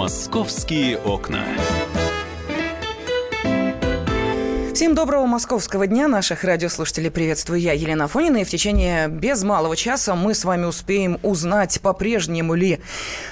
Московские окна. Всем доброго московского дня. Наших радиослушателей приветствую я, Елена Фонина. И в течение без малого часа мы с вами успеем узнать, по-прежнему ли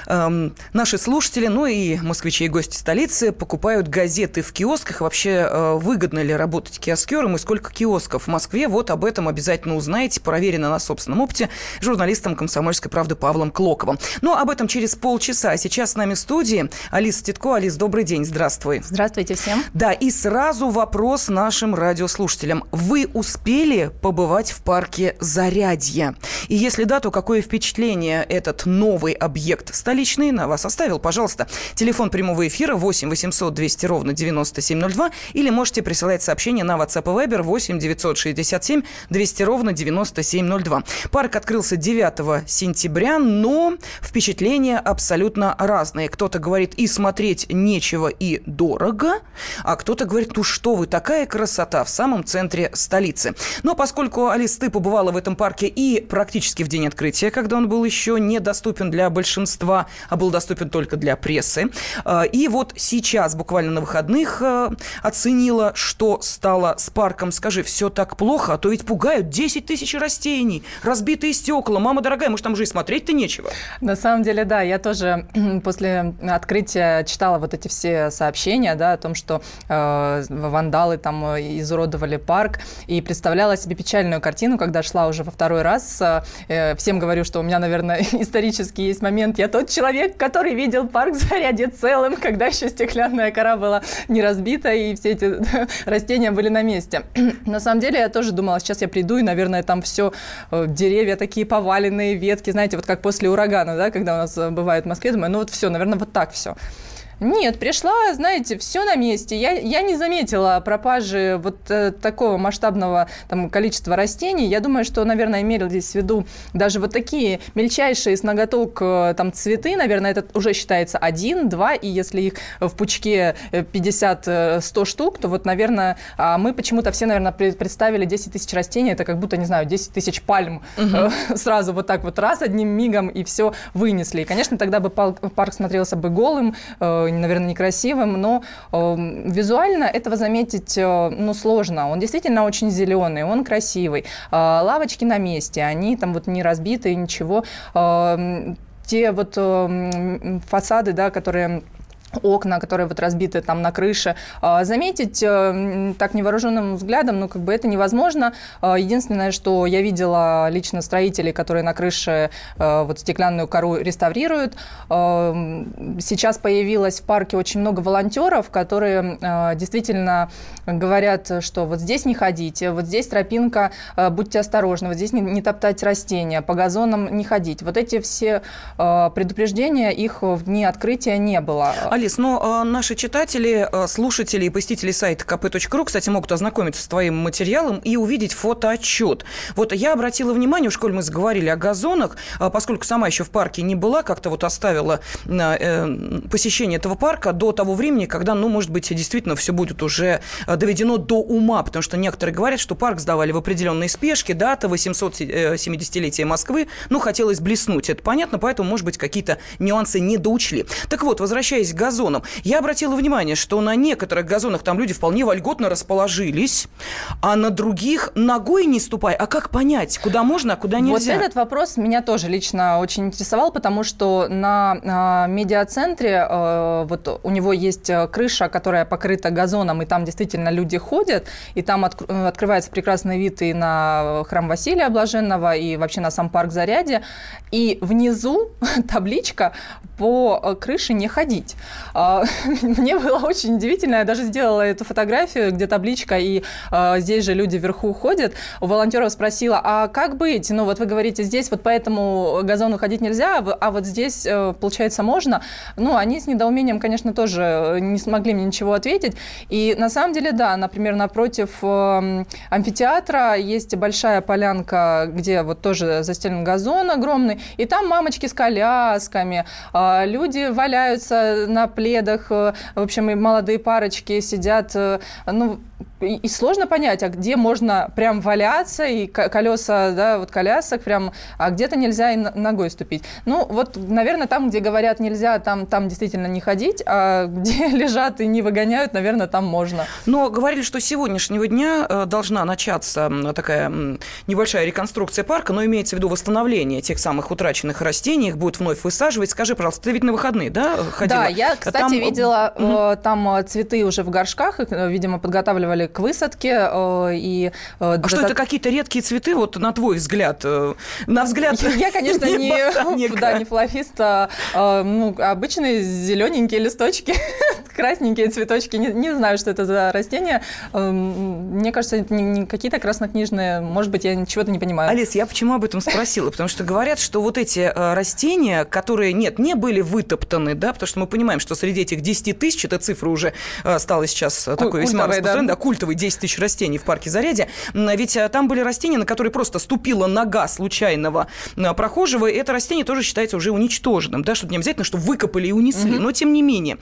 эм, наши слушатели, ну и москвичи и гости столицы покупают газеты в киосках. Вообще, э, выгодно ли работать киоскером и сколько киосков в Москве? Вот об этом обязательно узнаете, проверено на собственном опыте, журналистом «Комсомольской правды» Павлом Клоковым. Но об этом через полчаса. Сейчас с нами в студии Алиса Титко. Алис, добрый день, здравствуй. Здравствуйте всем. Да, и сразу вопрос нашим радиослушателям. Вы успели побывать в парке Зарядье? И если да, то какое впечатление этот новый объект столичный на вас оставил? Пожалуйста, телефон прямого эфира 8 800 200 ровно 9702 или можете присылать сообщение на WhatsApp и Viber 8 967 200 ровно 9702. Парк открылся 9 сентября, но впечатления абсолютно разные. Кто-то говорит и смотреть нечего и дорого, а кто-то говорит, ну что вы, такая красота в самом центре столицы. Но поскольку, Алис, ты побывала в этом парке и практически в день открытия, когда он был еще недоступен для большинства, а был доступен только для прессы, э, и вот сейчас, буквально на выходных, э, оценила, что стало с парком. Скажи, все так плохо, а то ведь пугают 10 тысяч растений, разбитые стекла. Мама дорогая, может, там уже и смотреть-то нечего. На самом деле, да, я тоже после открытия читала вот эти все сообщения, да, о том, что э, вандалы там там э, изуродовали парк. И представляла себе печальную картину, когда шла уже во второй раз. Э, всем говорю, что у меня, наверное, исторический есть момент. Я тот человек, который видел парк заряде целым, когда еще стеклянная кора была не разбита, и все эти растения были на месте. На самом деле, я тоже думала, сейчас я приду, и, наверное, там все, э, деревья такие поваленные, ветки, знаете, вот как после урагана, да, когда у нас бывает в Москве, думаю, ну вот все, наверное, вот так все. Нет, пришла, знаете, все на месте. Я, я не заметила пропажи вот э, такого масштабного там, количества растений. Я думаю, что, наверное, имели здесь в виду даже вот такие мельчайшие с ноготок э, там цветы. Наверное, это уже считается один, два, и если их в пучке 50-100 э, штук, то вот, наверное, а мы почему-то все, наверное, представили 10 тысяч растений. Это как будто, не знаю, 10 тысяч пальм угу. сразу вот так вот раз одним мигом и все вынесли. И, конечно, тогда бы парк смотрелся бы голым, наверное, некрасивым, но э, визуально этого заметить э, ну, сложно. Он действительно очень зеленый, он красивый. Э, лавочки на месте, они там вот не разбиты, ничего. Э, те вот э, фасады, да, которые окна, которые вот разбиты там на крыше. А, заметить э, так невооруженным взглядом, ну, как бы это невозможно. А, единственное, что я видела лично строителей, которые на крыше э, вот стеклянную кору реставрируют. А, сейчас появилось в парке очень много волонтеров, которые действительно говорят, что вот здесь не ходите, вот здесь тропинка, будьте осторожны, вот здесь не, не топтать растения, по газонам не ходить. Вот эти все предупреждения, их в дни открытия не было. Алис, но э, наши читатели, э, слушатели и посетители сайта kp.ru, кстати, могут ознакомиться с твоим материалом и увидеть фотоотчет. Вот я обратила внимание, в школе мы заговорили о газонах, э, поскольку сама еще в парке не была, как-то вот оставила посещение этого парка до того времени, когда, ну, может быть, действительно все будет уже доведено до ума, потому что некоторые говорят, что парк сдавали в определенной спешке, дата 870-летия Москвы, ну, хотелось блеснуть, это понятно, поэтому, может быть, какие-то нюансы не доучли. Так вот, возвращаясь к газонам. Я обратила внимание, что на некоторых газонах там люди вполне вольготно расположились, а на других ногой не ступай. А как понять, куда можно, а куда нельзя? Вот этот вопрос меня тоже лично очень интересовал, потому что на э, медиацентре э, вот у него есть э, крыша, которая покрыта газоном, и там действительно люди ходят, и там от, открывается прекрасный вид и на храм Василия Блаженного, и вообще на сам парк Зарядье. И внизу табличка по э, крыше не ходить. А, мне было очень удивительно, я даже сделала эту фотографию, где табличка, и а, здесь же люди вверху ходят. У волонтеров спросила, а как быть? Ну вот вы говорите, здесь вот по этому газону ходить нельзя, а, а вот здесь, э, получается, можно. Ну, они с недоумением, конечно, тоже не смогли мне ничего ответить. И на самом деле, да, например, напротив эм, амфитеатра есть большая полянка, где вот тоже застелен газон огромный, и там мамочки с колясками, люди валяются на пледах, э, в общем, и молодые парочки сидят, э, ну, и сложно понять, а где можно прям валяться, и колеса, да, вот колясок прям, а где-то нельзя и ногой ступить. Ну, вот, наверное, там, где говорят нельзя, там, там действительно не ходить, а где лежат и не выгоняют, наверное, там можно. Но говорили, что с сегодняшнего дня э, должна начаться такая небольшая реконструкция парка, но имеется в виду восстановление тех самых утраченных растений, их будут вновь высаживать. Скажи, пожалуйста, ты ведь на выходные, да, ходила? Да, я, кстати, там... видела угу. там цветы уже в горшках, их, видимо, подготавливали к высадке. И, а что это какие-то редкие цветты, вот на твой взгляд? На взгляд Я, конечно, не, да, не флорист, а, ну, обычные зелененькие листочки, красненькие цветочки. Не, не знаю, что это за растение. Мне кажется, это не какие-то краснокнижные. Может быть, я чего-то не понимаю. Алис, я почему об этом спросила? Потому что говорят, что вот эти растения, которые, нет, не были вытоптаны, да, потому что мы понимаем, что среди этих 10 тысяч, эта цифра уже стала сейчас такой весьма распространенной, да, культовой, 10 тысяч растений в парке Зарядье. Ведь там были растения, на которые просто ступила нога случайного прохожего, и это растение тоже считается уже уничтоженным, да, что не обязательно, что выкопали и унесли, угу. но тем не менее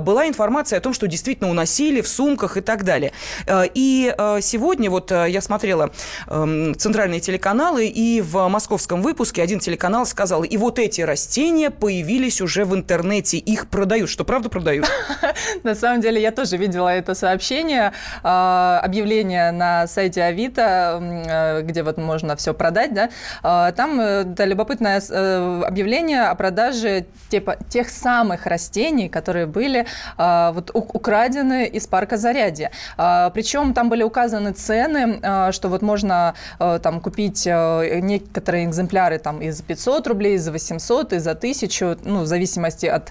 была информация о том, что действительно уносили в сумках и так далее. И сегодня вот я смотрела центральные телеканалы, и в московском выпуске один телеканал сказал, и вот эти растения появились уже в интернете, их продают. Что, правда продают? На самом деле, я тоже видела это сообщение, а, объявление на сайте Авито, э, где вот можно все продать, да. А, там э, да, любопытное э, объявление о продаже типа, тех самых растений, которые были а, вот украдены из парка Зарядье. Причем там были указаны цены, что вот можно там купить некоторые экземпляры там и за 500 рублей, и за 800, и за 1000, ну, в зависимости от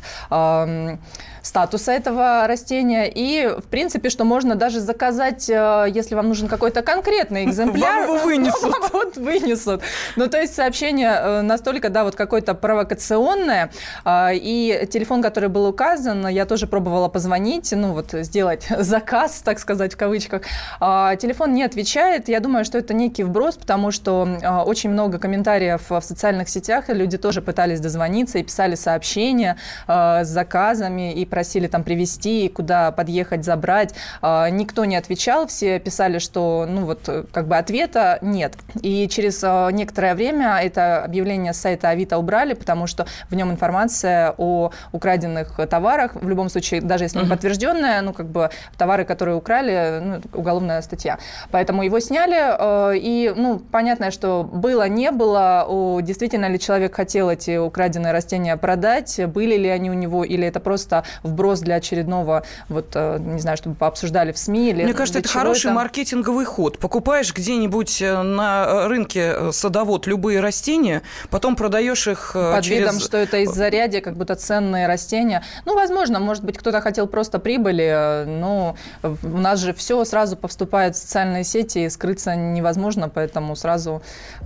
嗯，статуса этого растения. И, в принципе, что можно даже заказать, э, если вам нужен какой-то конкретный экземпляр. Вам его вынесут. Вот вынесут. Ну, то есть сообщение э, настолько, да, вот какое-то провокационное. А, и телефон, который был указан, я тоже пробовала позвонить, ну, вот сделать заказ, так сказать, в кавычках. А, телефон не отвечает. Я думаю, что это некий вброс, потому что а, очень много комментариев в социальных сетях, люди тоже пытались дозвониться и писали сообщения с заказами и просили там привезти, куда подъехать, забрать. А, никто не отвечал, все писали, что ну вот как бы ответа нет. И через а, некоторое время это объявление с сайта Авито убрали, потому что в нем информация о украденных товарах, в любом случае, даже если не подтвержденная, ну как бы товары, которые украли, ну, уголовная статья. Поэтому его сняли, а, и ну понятно, что было, не было, действительно ли человек хотел эти украденные растения продать, были ли они у него, или это просто вброс для очередного, вот, э, не знаю, чтобы пообсуждали в СМИ. Или Мне кажется, это хороший это? маркетинговый ход. Покупаешь где-нибудь э, на рынке э, садовод любые растения, потом продаешь их Под через... видом, что это из зарядья, как будто ценные растения. Ну, возможно, может быть, кто-то хотел просто прибыли, но у нас же все сразу поступает в социальные сети, и скрыться невозможно, поэтому сразу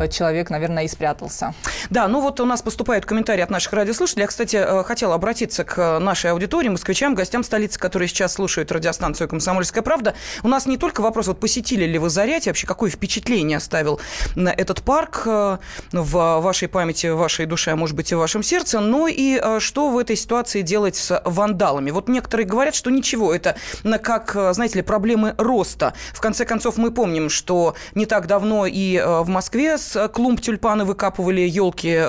человек, наверное, и спрятался. Да, ну вот у нас поступают комментарии от наших радиослушателей. Я, кстати, хотела обратиться к нашей аудитории аудитории, москвичам, гостям столицы, которые сейчас слушают радиостанцию «Комсомольская правда». У нас не только вопрос, вот посетили ли вы Зарядье, вообще какое впечатление оставил на этот парк э, в вашей памяти, в вашей душе, а может быть и в вашем сердце, но и э, что в этой ситуации делать с вандалами. Вот некоторые говорят, что ничего, это как, э, знаете ли, проблемы роста. В конце концов, мы помним, что не так давно и в Москве с клумб тюльпаны выкапывали, елки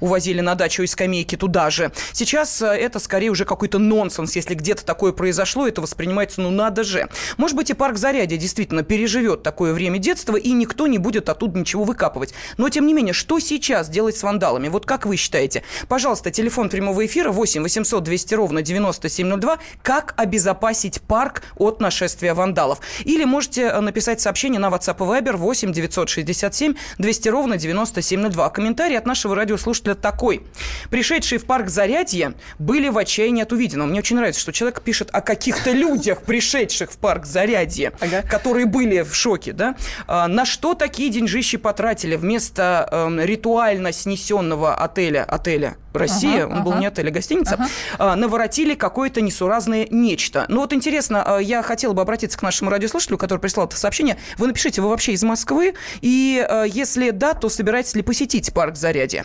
увозили на дачу и скамейки туда же. Сейчас это скорее уже какой-то нонсенс, если где-то такое произошло, это воспринимается, ну надо же. Может быть, и парк Зарядье действительно переживет такое время детства, и никто не будет оттуда ничего выкапывать. Но, тем не менее, что сейчас делать с вандалами? Вот как вы считаете? Пожалуйста, телефон прямого эфира 8 800 200 ровно 9702. Как обезопасить парк от нашествия вандалов? Или можете э, написать сообщение на WhatsApp и Viber 8 967 200 ровно 9702. Комментарий от нашего радиослушателя такой. Пришедшие в парк Зарядье были в отчаянии от увиденного увиденного. Мне очень нравится, что человек пишет о каких-то людях, пришедших в парк Зарядье, ага. которые были в шоке, да? А, на что такие деньжищи потратили вместо э, ритуально снесенного отеля, отеля Россия, ага, он ага. был не отель, а гостиница, ага. э, наворотили какое-то несуразное нечто. Ну вот интересно, э, я хотела бы обратиться к нашему радиослушателю, который прислал это сообщение. Вы напишите, вы вообще из Москвы? И э, если да, то собираетесь ли посетить парк Зарядье?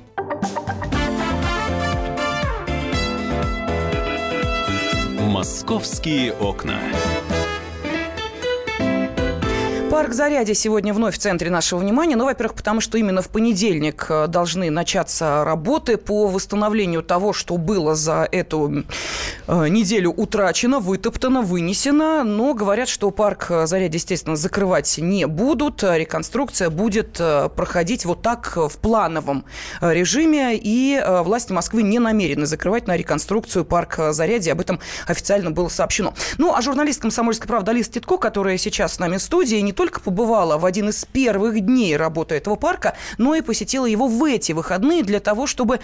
«Московские окна». Парк Зарядье сегодня вновь в центре нашего внимания. Ну, во-первых, потому что именно в понедельник э, должны начаться работы по восстановлению того, что было за эту э, неделю утрачено, вытоптано, вынесено. Но говорят, что парк Зарядье, естественно, закрывать не будут. Реконструкция будет э, проходить вот так в плановом режиме. И власти Москвы не намерены закрывать на реконструкцию парк Зарядье. Об этом официально было сообщено. Ну, а журналист «Комсомольской правды» Алиса Титко, которая сейчас с нами в студии, не только побывала в один из первых дней работы этого парка, но и посетила его в эти выходные для того, чтобы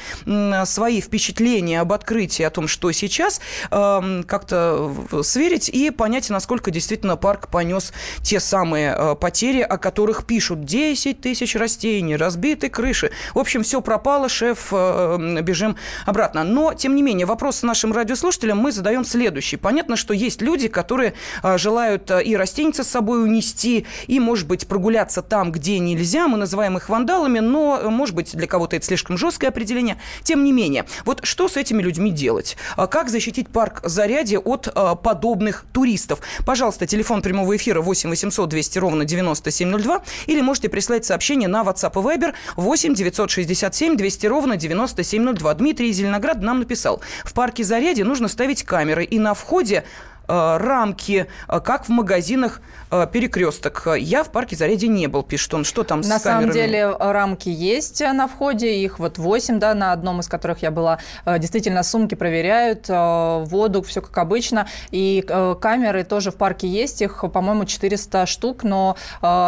свои впечатления об открытии, о том, что сейчас, эм, как-то сверить и понять, насколько действительно парк понес те самые э, потери, о которых пишут. 10 тысяч растений, разбиты крыши. В общем, все пропало, шеф, э, бежим обратно. Но, тем не менее, вопрос нашим радиослушателям мы задаем следующий. Понятно, что есть люди, которые э, желают и растеница с собой унести, и, может быть, прогуляться там, где нельзя. Мы называем их вандалами, но, может быть, для кого-то это слишком жесткое определение. Тем не менее, вот что с этими людьми делать? А как защитить парк Зарядье от а, подобных туристов? Пожалуйста, телефон прямого эфира 8 800 200 ровно 9702 или можете прислать сообщение на WhatsApp и Viber 8 967 200 ровно 9702. Дмитрий Зеленоград нам написал. В парке Зарядье нужно ставить камеры и на входе Э, рамки, э, как в магазинах э, перекресток. Я в парке Зарядье не был, пишет он. Что там на с камерами? На самом деле рамки есть на входе, их вот 8, да, на одном из которых я была. Действительно, сумки проверяют, воду, все как обычно. И камеры тоже в парке есть, их, по-моему, 400 штук, но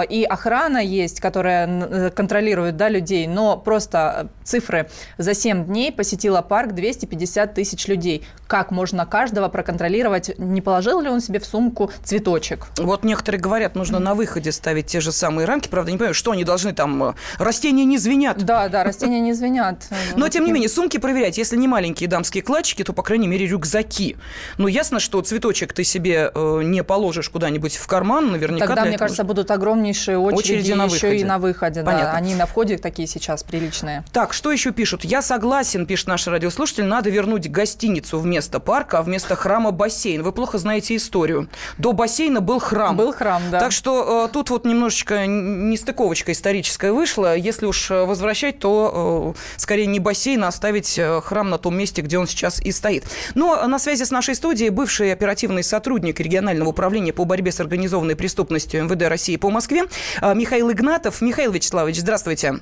и охрана есть, которая контролирует, да, людей, но просто цифры. За 7 дней посетила парк 250 тысяч людей. Как можно каждого проконтролировать, не положил ли он себе в сумку цветочек. Вот некоторые говорят, нужно на выходе ставить те же самые рамки. Правда, не понимаю, что они должны там... Э, растения не звенят. Да, да, растения не звенят. Но, тем не менее, сумки проверять. Если не маленькие дамские кладчики, то, по крайней мере, рюкзаки. Ну, ясно, что цветочек ты себе э, не положишь куда-нибудь в карман, наверняка. Тогда, мне кажется, будут огромнейшие очереди, на еще и на выходе. Понятно. Они на входе такие сейчас приличные. Так, что еще пишут? Я согласен, пишет наш радиослушатель, надо вернуть гостиницу вместо парка, а вместо храма бассейн. Вы плохо знаете историю. До бассейна был храм. Был храм, да. Так что э, тут вот немножечко нестыковочка историческая вышла. Если уж э, возвращать, то э, скорее не бассейн, а оставить э, храм на том месте, где он сейчас и стоит. Но на связи с нашей студией бывший оперативный сотрудник регионального управления по борьбе с организованной преступностью МВД России по Москве э, Михаил Игнатов. Михаил Вячеславович, здравствуйте.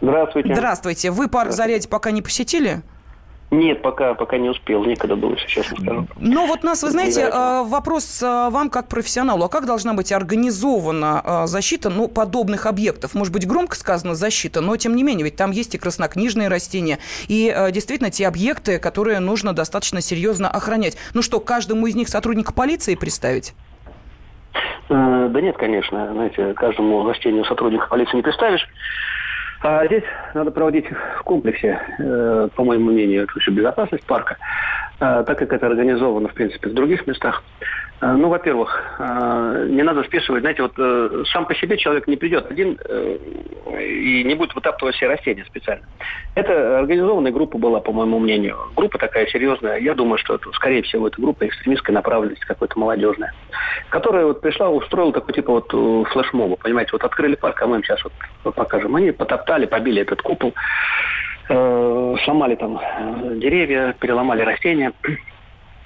Здравствуйте. Здравствуйте. Вы парк Зарядье пока не посетили? Нет, пока, пока не успел, некогда было, если честно скажу. Ну вот нас, вы знаете, а, вопрос а, вам как профессионалу. А как должна быть организована а, защита ну, подобных объектов? Может быть, громко сказано защита, но тем не менее, ведь там есть и краснокнижные растения, и действительно те объекты, которые нужно достаточно серьезно охранять. Ну что, каждому из них сотрудника полиции представить? Э, да нет, конечно. Знаете, каждому растению сотрудника полиции не представишь. А здесь надо проводить в комплексе, э, по моему мнению, безопасность парка, э, так как это организовано, в принципе, в других местах. Э, ну, во-первых, э, не надо спешивать. Знаете, вот э, сам по себе человек не придет один и не будет вытаптывать все растения специально. Это организованная группа была, по моему мнению. Группа такая серьезная. Я думаю, что это, скорее всего, это группа экстремистской направленности какой-то молодежная, которая вот пришла, устроила такой типа вот флешмоба. Понимаете, вот открыли парк, а мы им сейчас вот покажем. Они потоптали, побили этот купол, сломали там деревья, переломали растения.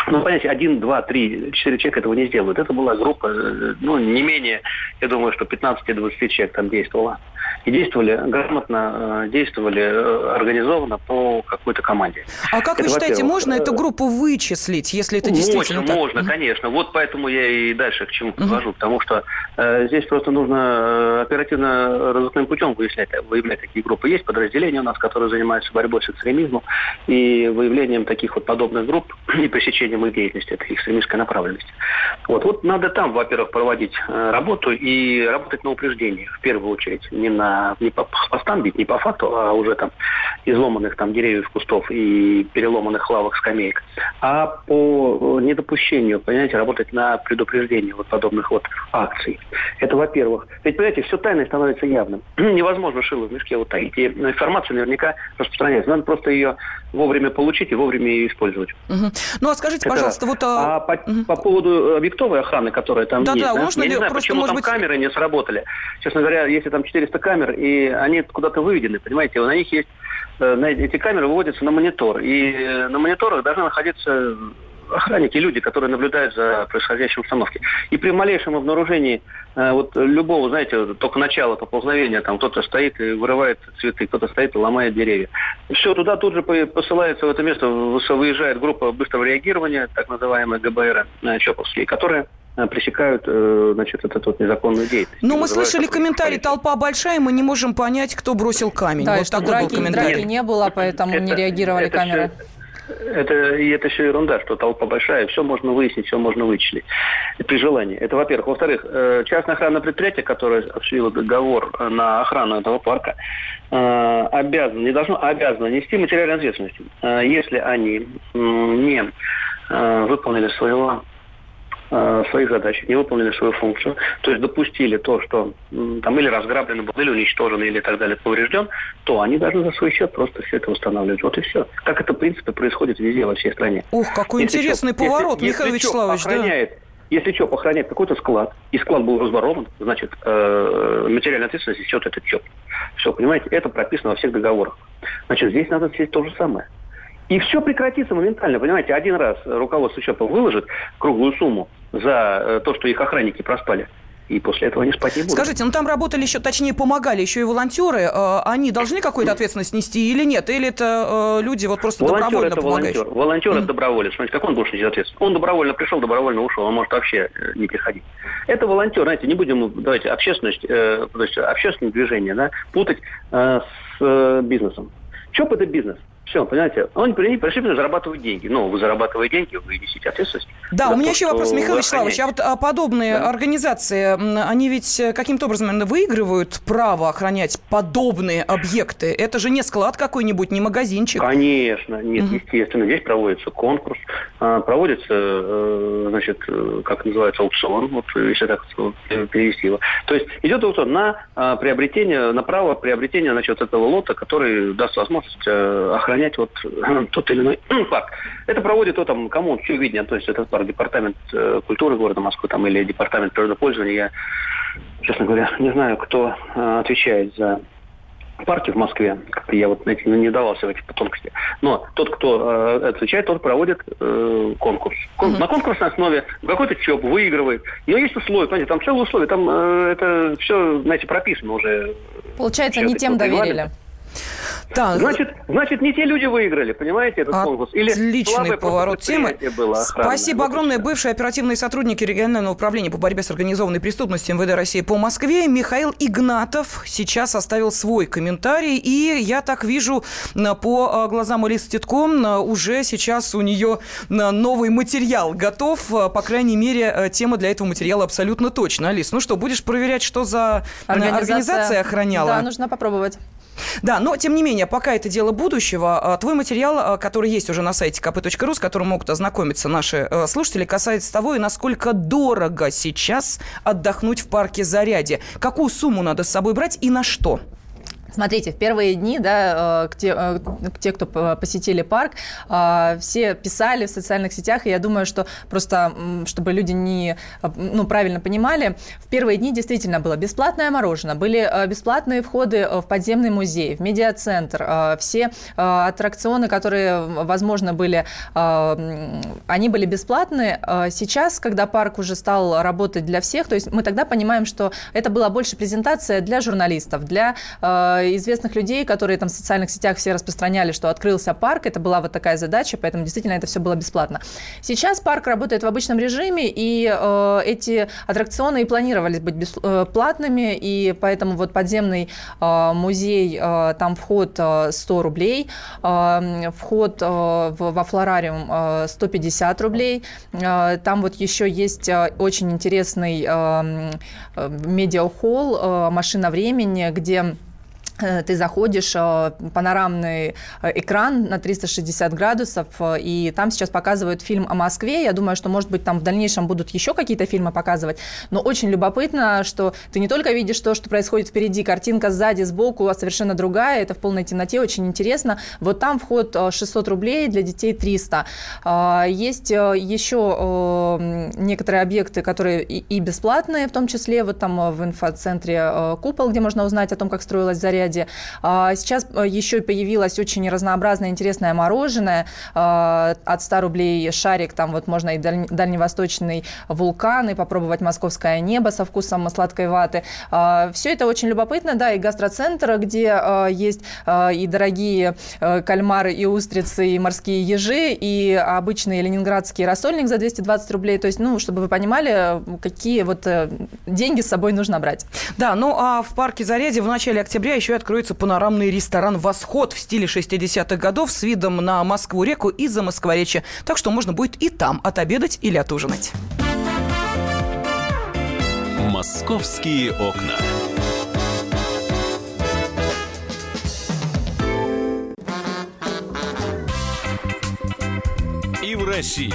Ну, понятие, один, два, три, четыре человека этого не сделают. Это была группа, э, ну, не менее, я думаю, что 15-20 человек там действовала. И действовали грамотно, действовали организованно по какой-то команде. А как это, вы считаете, можно эту группу вычислить, если это действительно можно, так? Можно, конечно. Вот поэтому я и дальше к чему подвожу. Угу. Потому что э, здесь просто нужно оперативно разыскным путем выяснять, выявлять такие группы. Есть подразделения у нас, которые занимаются борьбой с экстремизмом и выявлением таких вот подобных групп и пресечением их деятельности, этой экстремистской направленности. Вот, вот надо там, во-первых, проводить э, работу и работать на упреждение, в первую очередь. Не, на, не по постам бить, не по факту, а уже там изломанных там деревьев, кустов и переломанных лавок, скамеек, а по недопущению, понимаете, работать на предупреждение вот подобных вот акций. Это во-первых. Ведь, понимаете, все тайное становится явным. Невозможно шило в мешке вот так. И информация наверняка распространяется. Надо просто ее вовремя получить и вовремя ее использовать. Угу. Ну, а скажите, Это пожалуйста, раз. вот... А, а по, угу. по поводу объектовой охраны, которая там да, есть, да, да? Можно я не знаю, почему там быть... камеры не сработали. Честно говоря, если там 400 камер, и они куда-то выведены, понимаете, на них есть э, эти камеры выводятся на монитор. И э, на мониторах должны находиться охранники, люди, которые наблюдают за происходящей обстановкой. И при малейшем обнаружении э, вот любого, знаете, только начала поползновения, там кто-то стоит и вырывает цветы, кто-то стоит и ломает деревья. Все, туда тут же посылается в это место, выезжает группа быстрого реагирования, так называемая ГБР э, Чоповские, которые э, пресекают, значит, эту вот незаконную деятельность. Ну, мы слышали комментарий, толпа большая, мы не можем понять, кто бросил камень. Да, вот что драки, драки не было, поэтому это, не реагировали это камеры. Все, это, и это все ерунда, что толпа большая, все можно выяснить, все можно вычислить при желании. Это во-первых. Во-вторых, э, частное охранное предприятие, которое осуществило договор на охрану этого парка, э, обязано, не должно, а обязано нести материальную ответственность, э, если они не выполнили своего э, своих задач, не выполнили свою функцию, то есть допустили то, что там или разграблено было, или уничтожено, или так далее, поврежден, то они должны за свой счет просто все это устанавливать. Вот и все. Как это, в принципе, происходит везде, во всей стране. Ух, какой если интересный ЧОП, поворот, если, Михаил если Вячеславович, охраняет, да? Если ЧОП охраняет какой-то склад, и склад был разворован, значит, э, материальная ответственность несет этот ЧОП. Все, понимаете, это прописано во всех договорах. Значит, здесь надо сделать то же самое. И все прекратится моментально, понимаете, один раз руководство ЧОПа выложит круглую сумму за э, то, что их охранники проспали и после этого они спать не будут. Скажите, ну там работали еще, точнее, помогали еще и волонтеры. Э, они должны какую-то ответственность нести или нет? Или это э, люди вот просто волонтер добровольно это помогающие? Волонтер, волонтер mm-hmm. это доброволец. Смотрите, как он должен нести ответственность? Он добровольно пришел, добровольно ушел, он может вообще не приходить. Это волонтер, знаете, не будем, давайте, общественность, то есть общественное движение, да, путать с бизнесом. ЧОП – это бизнес. Все, понимаете, они пришли зарабатывать деньги. Ну, вы зарабатываете деньги, вы несите ответственность. Да, у меня еще вопрос, Михаил Вячеславович. А вот а подобные да? организации, они ведь э, каким-то образом выигрывают право охранять подобные объекты? Это же не склад какой-нибудь, не магазинчик. Конечно, нет, угу. естественно. Здесь проводится конкурс, а, проводится, э, значит, э, как называется, аукцион, вот если так перевести его. То есть идет аукцион на а, приобретение, на право приобретения, значит, этого лота, который даст возможность охранять охранять вот тот или иной парк. Это проводит то там, кому все виднее, то есть этот парк, департамент э, культуры города Москвы там, или департамент природопользования. Я, честно говоря, не знаю, кто э, отвечает за парки в Москве. Я вот знаете, не давался в эти тонкости. Но тот, кто э, отвечает, тот проводит э, конкурс. Кон- mm-hmm. На конкурсной основе какой-то ЧОП выигрывает. И есть условия, понимаете, там целые условия, там э, это все, знаете, прописано уже. Получается, не тем доверили. Так. Значит, значит, не те люди выиграли, понимаете, этот конкурс? Или Отличный поворот темы. Было Спасибо огромное. Бывшие оперативные сотрудники регионального управления по борьбе с организованной преступностью МВД России по Москве Михаил Игнатов сейчас оставил свой комментарий. И я так вижу по а, глазам Алисы Титко, уже сейчас у нее новый материал готов. По крайней мере, тема для этого материала абсолютно точно. Алис, ну что, будешь проверять, что за организация, организация охраняла? Да, нужно попробовать. Да, но тем не менее, пока это дело будущего, а, твой материал, а, который есть уже на сайте kp.ru, с которым могут ознакомиться наши э, слушатели, касается того, и насколько дорого сейчас отдохнуть в парке Зарядье. Какую сумму надо с собой брать и на что? Смотрите, в первые дни, да, э, те, э, те, кто посетили парк, э, все писали в социальных сетях, и я думаю, что просто, чтобы люди не, ну, правильно понимали, в первые дни действительно было бесплатное мороженое, были бесплатные входы в подземный музей, в медиацентр, все аттракционы, которые, возможно, были, они были бесплатные. Сейчас, когда парк уже стал работать для всех, то есть мы тогда понимаем, что это была больше презентация для журналистов, для известных людей, которые там в социальных сетях все распространяли, что открылся парк, это была вот такая задача, поэтому действительно это все было бесплатно. Сейчас парк работает в обычном режиме, и э, эти аттракционы и планировались быть э, и поэтому вот подземный э, музей, э, там вход э, 100 рублей, э, вход э, во флорариум э, 150 рублей, э, там вот еще есть э, очень интересный э, э, медиахолл, э, машина времени, где Э, ты заходишь, э, панорамный э, экран на 360 градусов, и там сейчас показывают фильм о Москве. Я думаю, что, может быть, там в дальнейшем будут еще какие-то фильмы показывать. Но очень любопытно, что ты не только видишь то, что происходит впереди, картинка сзади, сбоку, а совершенно другая. Это в полной темноте, очень интересно. Вот там вход 600 рублей, для детей 300. Есть еще некоторые объекты, которые и бесплатные, в том числе вот там в инфоцентре Купол, где можно узнать о том, как строилась Заря Зарядье. А, сейчас э, еще появилось очень разнообразное интересное мороженое. А, от 100 рублей шарик, там вот можно и дальневосточный вулкан, и попробовать московское небо со вкусом сладкой ваты. А, Все это очень любопытно, да, и гастроцентр, где есть и дорогие э, кальмары, и устрицы, и морские ежи, и обычный ленинградский рассольник за 220 рублей. То есть, ну, чтобы вы понимали, какие вот э, деньги с собой нужно брать. Да, ну а в парке Зарядье в начале октября еще откроется панорамный ресторан «Восход» в стиле 60-х годов с видом на Москву-реку и за Москворечье. Так что можно будет и там отобедать или отужинать. «Московские окна». И в России.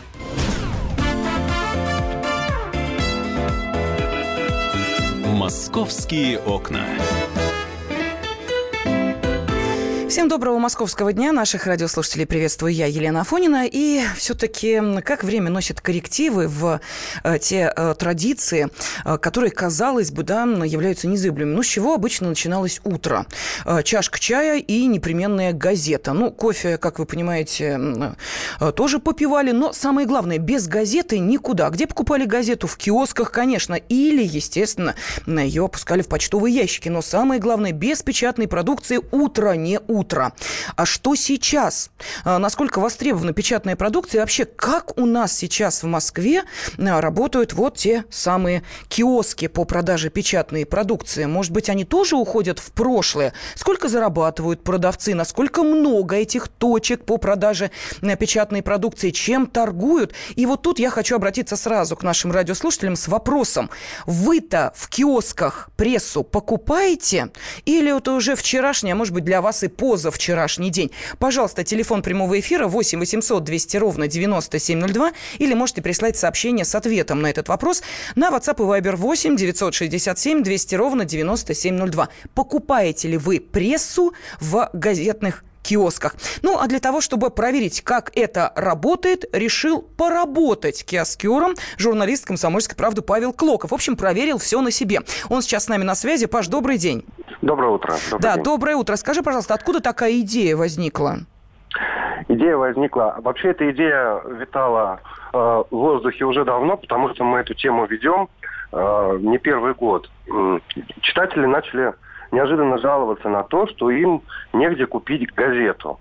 «Московские окна». Всем доброго московского дня. Наших радиослушателей приветствую я, Елена Афонина. И все-таки как время носит коррективы в э, те э, традиции, э, которые, казалось бы, да, являются незыблемыми. Ну, с чего обычно начиналось утро? Чашка чая и непременная газета. Ну, кофе, как вы понимаете, тоже попивали. Но самое главное, без газеты никуда. Где покупали газету? В киосках, конечно. Или, естественно, ее опускали в почтовые ящики. Но самое главное, без печатной продукции утро не утро утро. А что сейчас? А, насколько востребована печатная продукция? И вообще, как у нас сейчас в Москве а, работают вот те самые киоски по продаже печатной продукции? Может быть, они тоже уходят в прошлое? Сколько зарабатывают продавцы? Насколько много этих точек по продаже а, печатной продукции? Чем торгуют? И вот тут я хочу обратиться сразу к нашим радиослушателям с вопросом. Вы-то в киосках прессу покупаете? Или это уже вчерашнее, а может быть, для вас и по позавчерашний день. Пожалуйста, телефон прямого эфира 8 800 200 ровно 9702 или можете прислать сообщение с ответом на этот вопрос на WhatsApp и Viber 8 967 200 ровно 9702. Покупаете ли вы прессу в газетных киосках. Ну, а для того, чтобы проверить, как это работает, решил поработать киоскером журналист «Комсомольской правды» Павел Клоков. В общем, проверил все на себе. Он сейчас с нами на связи. Паш, добрый день. Доброе утро. Добрый да, день. доброе утро. Скажи, пожалуйста, откуда такая идея возникла? Идея возникла. Вообще эта идея витала э, в воздухе уже давно, потому что мы эту тему ведем э, не первый год. Читатели начали неожиданно жаловаться на то, что им негде купить газету.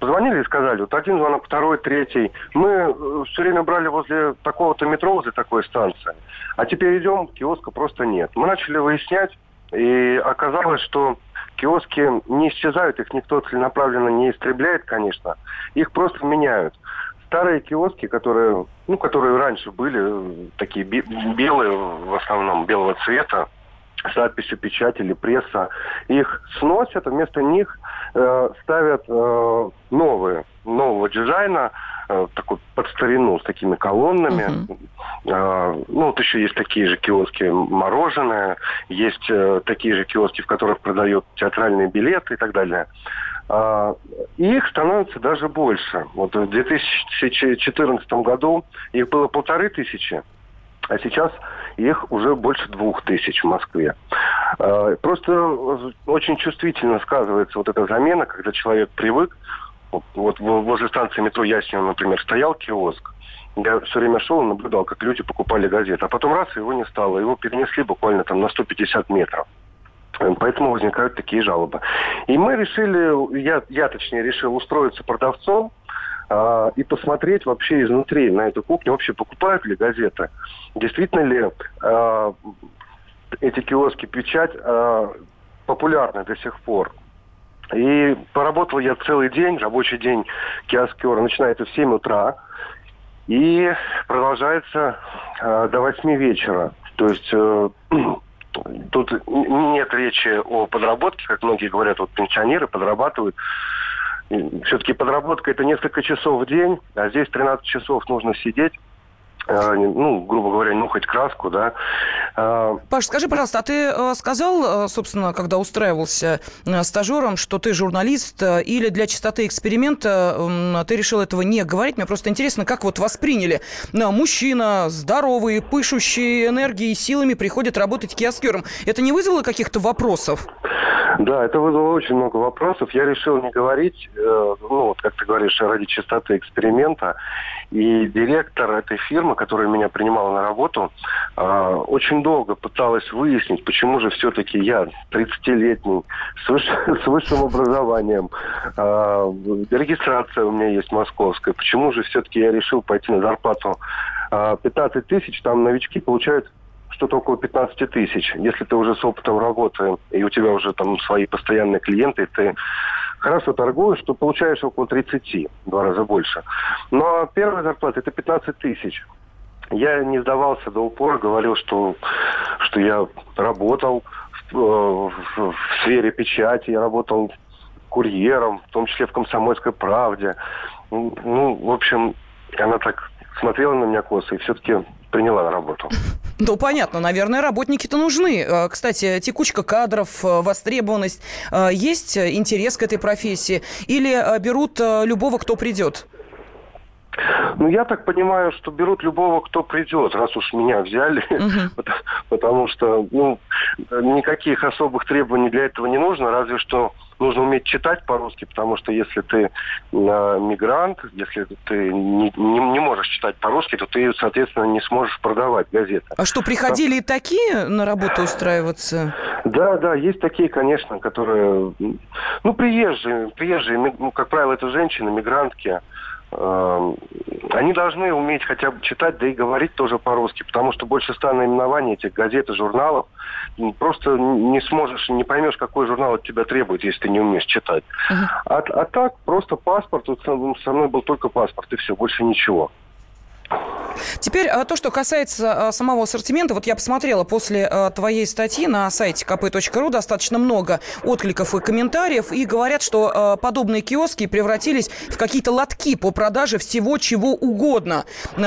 Позвонили и сказали, вот один звонок, второй, третий. Мы э, все время брали возле такого-то метро, возле такой станции. А теперь идем, киоска просто нет. Мы начали выяснять, И оказалось, что киоски не исчезают, их никто целенаправленно не истребляет, конечно. Их просто меняют. Старые киоски, которые, ну, которые раньше были, такие белые в основном, белого цвета, с надписью печать или пресса, их сносят, а вместо них э, ставят э, новые, нового дизайна, э, такой под старину, с такими колоннами. Uh-huh. Э, ну, вот еще есть такие же киоски мороженое, есть э, такие же киоски, в которых продают театральные билеты и так далее. Э, их становится даже больше. Вот в 2014 году их было полторы тысячи, а сейчас их уже больше двух тысяч в Москве. Э, просто очень чувствительно сказывается вот эта замена, когда человек привык вот возле станции метро Яснина, например, стоял киоск. Я все время шел и наблюдал, как люди покупали газеты. А потом раз, его не стало. Его перенесли буквально там на 150 метров. Поэтому возникают такие жалобы. И мы решили, я, я точнее решил устроиться продавцом э, и посмотреть вообще изнутри на эту кухню, вообще покупают ли газеты. Действительно ли э, эти киоски печать э, популярны до сих пор. И поработал я целый день, рабочий день киоскера начинается в 7 утра и продолжается э, до 8 вечера. То есть э, тут нет речи о подработке, как многие говорят, вот пенсионеры подрабатывают. Все-таки подработка это несколько часов в день, а здесь 13 часов нужно сидеть ну, грубо говоря, нюхать краску, да. Э, Паш, скажи, пожалуйста, а ты э, сказал, собственно, когда устраивался стажером, что ты журналист, или для чистоты эксперимента ты решил этого не говорить? Мне просто интересно, как вот восприняли мужчина, здоровый, пышущий энергией и силами, приходит работать киоскером. Это не вызвало каких-то вопросов? Да, это вызвало очень много вопросов. Я решил не говорить, ну, вот как ты говоришь, ради чистоты эксперимента. И директор этой фирмы, которая меня принимала на работу, э, очень долго пыталась выяснить, почему же все-таки я, 30-летний, с, выш... с высшим образованием, э, регистрация у меня есть московская, почему же все-таки я решил пойти на зарплату э, 15 тысяч, там новички получают что-то около 15 тысяч. Если ты уже с опытом работы, и у тебя уже там свои постоянные клиенты, ты хорошо торгуешь, то получаешь около 30, в два раза больше. Но первая зарплата это 15 тысяч. Я не сдавался до упора, говорил, что, что я работал в, в, в сфере печати, я работал курьером, в том числе в «Комсомольской правде». Ну, в общем, она так смотрела на меня косо и все-таки приняла на работу. Ну, понятно, наверное, работники-то нужны. А, кстати, текучка кадров, а, востребованность, а, есть интерес к этой профессии? Или берут любого, кто придет? Ну, я так понимаю, что берут любого, кто придет, раз уж меня взяли, угу. потому что, ну, никаких особых требований для этого не нужно, разве что нужно уметь читать по-русски, потому что если ты э, мигрант, если ты не, не, не можешь читать по-русски, то ты, соответственно, не сможешь продавать газеты. А что, приходили и такие на работу устраиваться? Да, да, есть такие, конечно, которые, ну, приезжие, приезжие, ну, как правило, это женщины, мигрантки, они должны уметь хотя бы читать, да и говорить тоже по-русски, потому что больше ста наименований этих газет и журналов просто не сможешь, не поймешь, какой журнал от тебя требует, если ты не умеешь читать. Uh-huh. А, а так просто паспорт, вот со мной был только паспорт, и все, больше ничего. Теперь а, то, что касается а, самого ассортимента. Вот я посмотрела после а, твоей статьи на сайте kp.ru достаточно много откликов и комментариев. И говорят, что подобные киоски превратились в какие-то лотки по продаже всего чего угодно.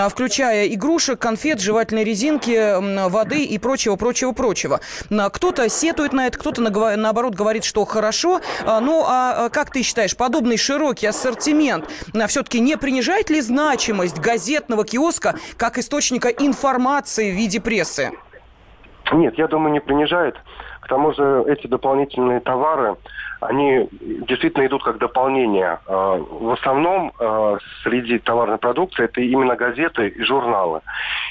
Включая игрушек, конфет, жевательной резинки, воды и прочего, прочего, прочего. Кто-то сетует на это, кто-то наоборот говорит, что хорошо. Ну, а как ты считаешь, подобный широкий ассортимент все-таки не принижает ли значимость газетного киоска как источника информации в виде прессы? Нет, я думаю, не принижает. К тому же эти дополнительные товары, они действительно идут как дополнение. А, в основном а, среди товарной продукции это именно газеты и журналы.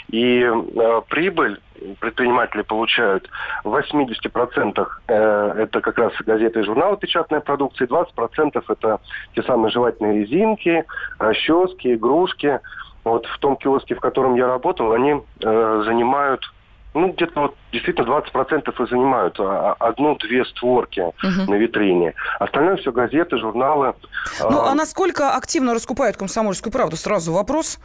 И а, прибыль предприниматели получают в 80% э, это как раз газеты и журналы печатной продукции, 20% это те самые жевательные резинки, расчески, игрушки – вот в том киоске, в котором я работал, они э, занимают ну, где-то вот действительно 20% и занимают а, а, одну-две створки угу. на витрине. Остальное все газеты, журналы. Ну, а, а насколько активно раскупают «Комсомольскую правду»? Сразу вопрос.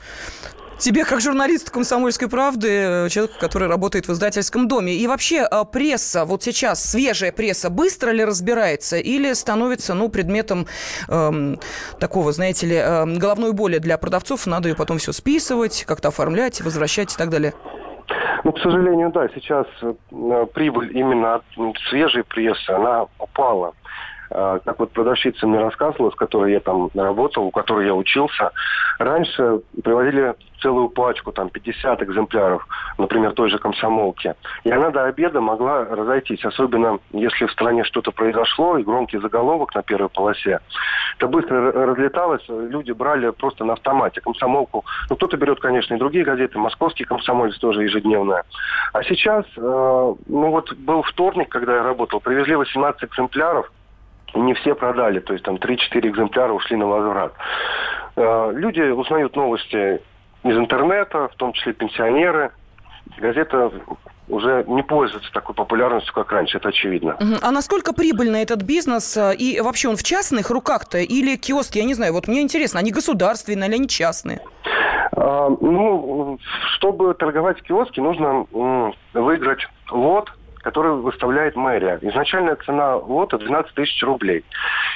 Тебе, как журналисту «Комсомольской правды», э, человеку, который работает в издательском доме. И вообще э, пресса, вот сейчас свежая пресса, быстро ли разбирается или становится, ну, предметом эм, такого, знаете ли, эм, головной боли для продавцов, надо ее потом все списывать, как-то оформлять, возвращать и так далее? Ну, к сожалению, да, сейчас э, прибыль именно от свежей прессы, она упала. А, как вот продавщица мне рассказывала, с которой я там работал, у которой я учился, раньше привозили целую пачку, там 50 экземпляров, например, той же комсомолки. И она до обеда могла разойтись, особенно если в стране что-то произошло, и громкий заголовок на первой полосе. Это быстро разлеталось, люди брали просто на автомате комсомолку. Ну, кто-то берет, конечно, и другие газеты, московский комсомолец тоже ежедневная. А сейчас, э, ну вот был вторник, когда я работал, привезли 18 экземпляров, не все продали, то есть там 3-4 экземпляра ушли на возврат. Э, люди узнают новости из интернета, в том числе пенсионеры. Газета уже не пользуется такой популярностью, как раньше, это очевидно. А насколько прибыльный этот бизнес? Э, и вообще он в частных руках-то или киоски? Я не знаю, вот мне интересно, они государственные или они частные? А, ну, чтобы торговать в киоске, нужно выиграть лот который выставляет мэрия. Изначальная цена лота 12 тысяч рублей.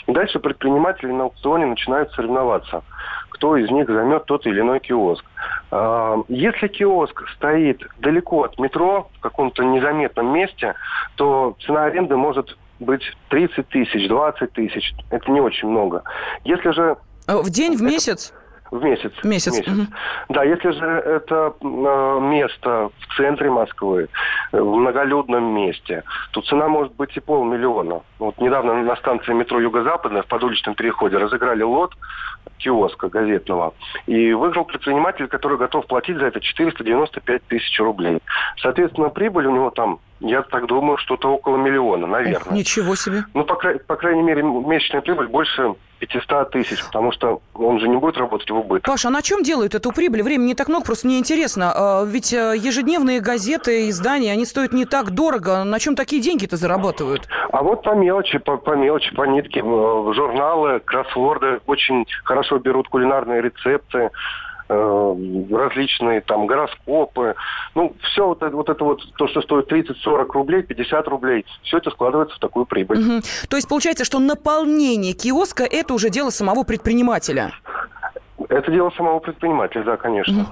И дальше предприниматели на аукционе начинают соревноваться, кто из них займет тот или иной киоск. А, если киоск стоит далеко от метро, в каком-то незаметном месте, то цена аренды может быть 30 тысяч, 20 тысяч. Это не очень много. Если же... В день, в месяц? В месяц. Месяц. месяц. Угу. Да, если же это э, место в центре Москвы, в многолюдном месте, то цена может быть и полмиллиона. Вот недавно на станции метро Юго-Западная в подуличном переходе разыграли лот киоска газетного. И выиграл предприниматель, который готов платить за это 495 тысяч рублей. Соответственно, прибыль у него там я так думаю, что-то около миллиона, наверное. Ух, ничего себе. Ну, по, по крайней мере, месячная прибыль больше 500 тысяч, потому что он же не будет работать в убыток. Паша, а на чем делают эту прибыль? Времени не так много, просто мне интересно. А, ведь э, ежедневные газеты, издания, они стоят не так дорого. На чем такие деньги-то зарабатывают? А вот по мелочи, по, по мелочи, по нитке. Журналы, кроссворды очень хорошо берут кулинарные рецепты. Э, различные там гороскопы. Ну, все вот это, вот это вот, то, что стоит 30-40 рублей, 50 рублей, все это складывается в такую прибыль. Угу. То есть получается, что наполнение киоска – это уже дело самого предпринимателя? Это дело самого предпринимателя, да, конечно. Угу.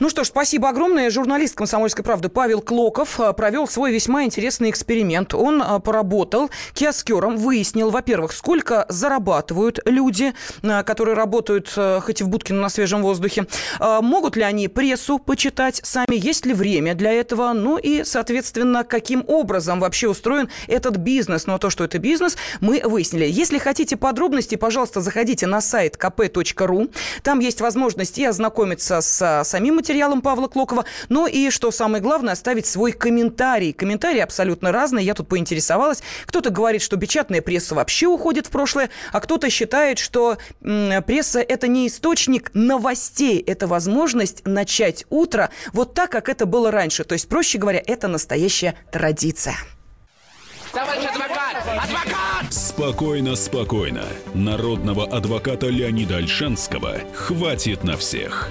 Ну что ж, спасибо огромное. Журналист «Комсомольской правды» Павел Клоков э, провел свой весьма интересный эксперимент. Он э, поработал киоскером, выяснил, во-первых, сколько зарабатывают люди, э, которые работают хоть и в будке, но на свежем воздухе. Могут ли они прессу почитать сами? Есть ли время для этого? Ну и, соответственно, каким образом вообще устроен этот бизнес? Но то, что это бизнес, мы выяснили. Если хотите подробности, пожалуйста, заходите на сайт kp.ru. Там есть возможность и ознакомиться с самим материалом Павла Клокова, но и, что самое главное, оставить свой комментарий. Комментарии абсолютно разные. Я тут поинтересовалась. Кто-то говорит, что печатная пресса вообще уходит в прошлое, а кто-то считает, что м, пресса – это не источник новостей, это возможность начать утро вот так, как это было раньше. То есть, проще говоря, это настоящая традиция. Товарищ адвокат! Адвокат! Спокойно, спокойно. Народного адвоката Леонида Альшанского хватит на всех.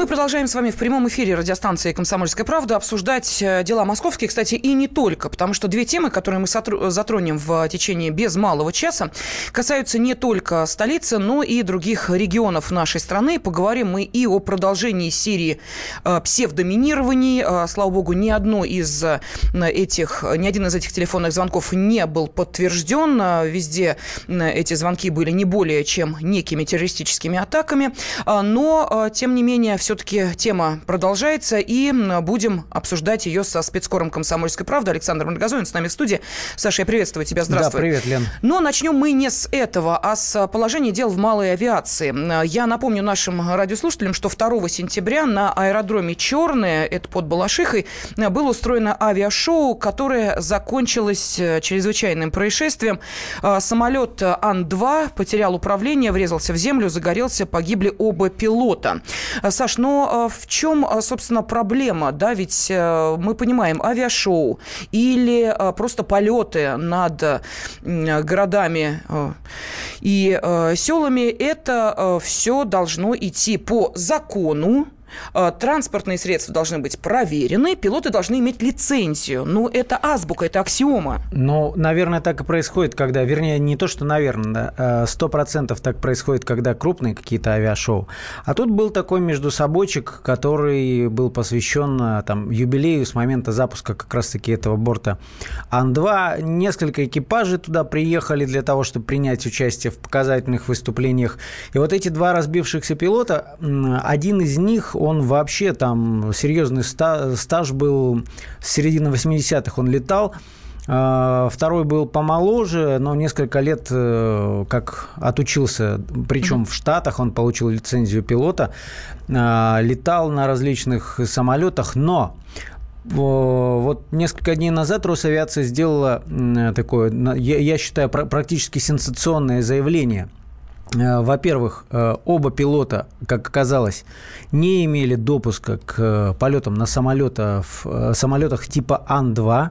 Мы продолжаем с вами в прямом эфире радиостанции «Комсомольская правда» обсуждать э, дела московские, кстати, и не только, потому что две темы, которые мы затронем в течение без малого часа, касаются не только столицы, но и других регионов нашей страны. Поговорим мы и о продолжении серии э, псевдоминирований. Э, слава богу, ни одно из этих, ни один из этих телефонных звонков не был подтвержден. Везде эти звонки были не более чем некими террористическими атаками. Но, тем не менее, все все-таки тема продолжается, и будем обсуждать ее со спецкором «Комсомольской правды». Александр Маргазонин с нами в студии. Саша, я приветствую тебя. Здравствуй. Да, привет, Лен. Но начнем мы не с этого, а с положения дел в малой авиации. Я напомню нашим радиослушателям, что 2 сентября на аэродроме «Черное», это под Балашихой, было устроено авиашоу, которое закончилось э, чрезвычайным происшествием. А, самолет Ан-2 потерял управление, врезался в землю, загорелся, погибли оба пилота. А, Саш, но а, в чем, собственно, проблема? Да, ведь э, мы понимаем, авиашоу или просто полеты над городами э, и селами, это все должно идти по закону, Э, транспортные средства должны быть проверены, пилоты должны иметь лицензию. Ну, это азбука, это аксиома. Ну, наверное, так и происходит, когда, вернее, не то, что наверное, э, сто процентов так происходит, когда крупные какие-то авиашоу. А тут был такой между собойчик, который был посвящен э, там, юбилею с момента запуска как раз-таки этого борта Ан-2. Несколько экипажей туда приехали для того, чтобы принять участие в показательных выступлениях. И вот эти два разбившихся пилота, один из них, он вообще там серьезный стаж был с середины 80-х он летал. А, второй был помоложе, но несколько лет э, как отучился, причем в Штатах, он получил лицензию пилота, а, летал на различных самолетах, но вот несколько дней назад Росавиация сделала такое, я считаю, практически сенсационное заявление – во-первых, э, оба пилота, как оказалось, не имели допуска к э, полетам на самолетах, самолетах типа Ан-2.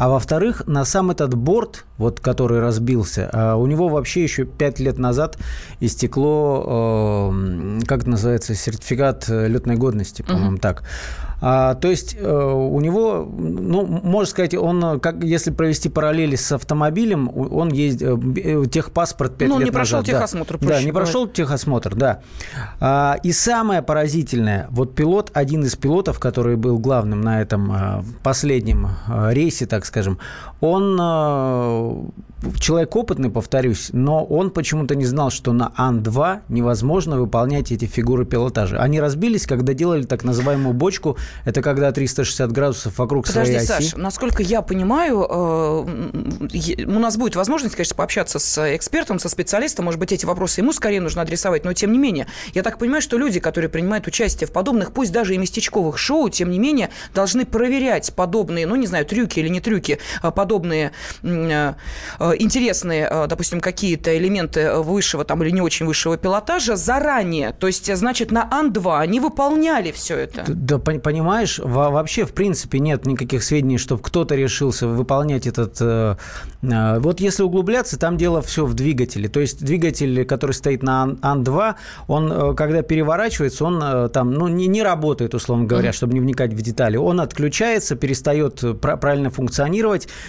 А во-вторых, на сам этот борт, вот, который разбился, у него вообще еще пять лет назад истекло, как это называется, сертификат летной годности, по-моему, uh-huh. так. А, то есть э, у него, ну, можно сказать, он, как, если провести параллели с автомобилем, он есть э, э, техпаспорт 5 ну, лет не прошел назад. техосмотр. Да, да не прошел техосмотр, да. А, и самое поразительное, вот пилот, один из пилотов, который был главным на этом а, последнем а, рейсе, так скажем, он а, человек опытный, повторюсь, но он почему-то не знал, что на Ан-2 невозможно выполнять эти фигуры пилотажа. Они разбились, когда делали так называемую бочку это когда 360 градусов вокруг Подожди, своей оси. Саш, насколько я понимаю, э, у нас будет возможность, конечно, пообщаться с экспертом, со специалистом. Может быть, эти вопросы ему скорее нужно адресовать. Но, тем не менее, я так понимаю, что люди, которые принимают участие в подобных, пусть даже и местечковых шоу, тем не менее, должны проверять подобные, ну, не знаю, трюки или не трюки, а подобные э, э, интересные, допустим, какие-то элементы высшего там или не очень высшего пилотажа заранее. То есть, значит, на Ан-2 они выполняли все это. Да, понимаешь, вообще, в принципе, нет никаких сведений, чтобы кто-то решился выполнять этот... Э, э, вот если углубляться, там дело все в двигателе. То есть двигатель, который стоит на Ан-2, он, э, когда переворачивается, он там, ну, не, не работает, условно говоря, mm-hmm. чтобы не вникать в детали. Он отключается, перестает правильно функционировать.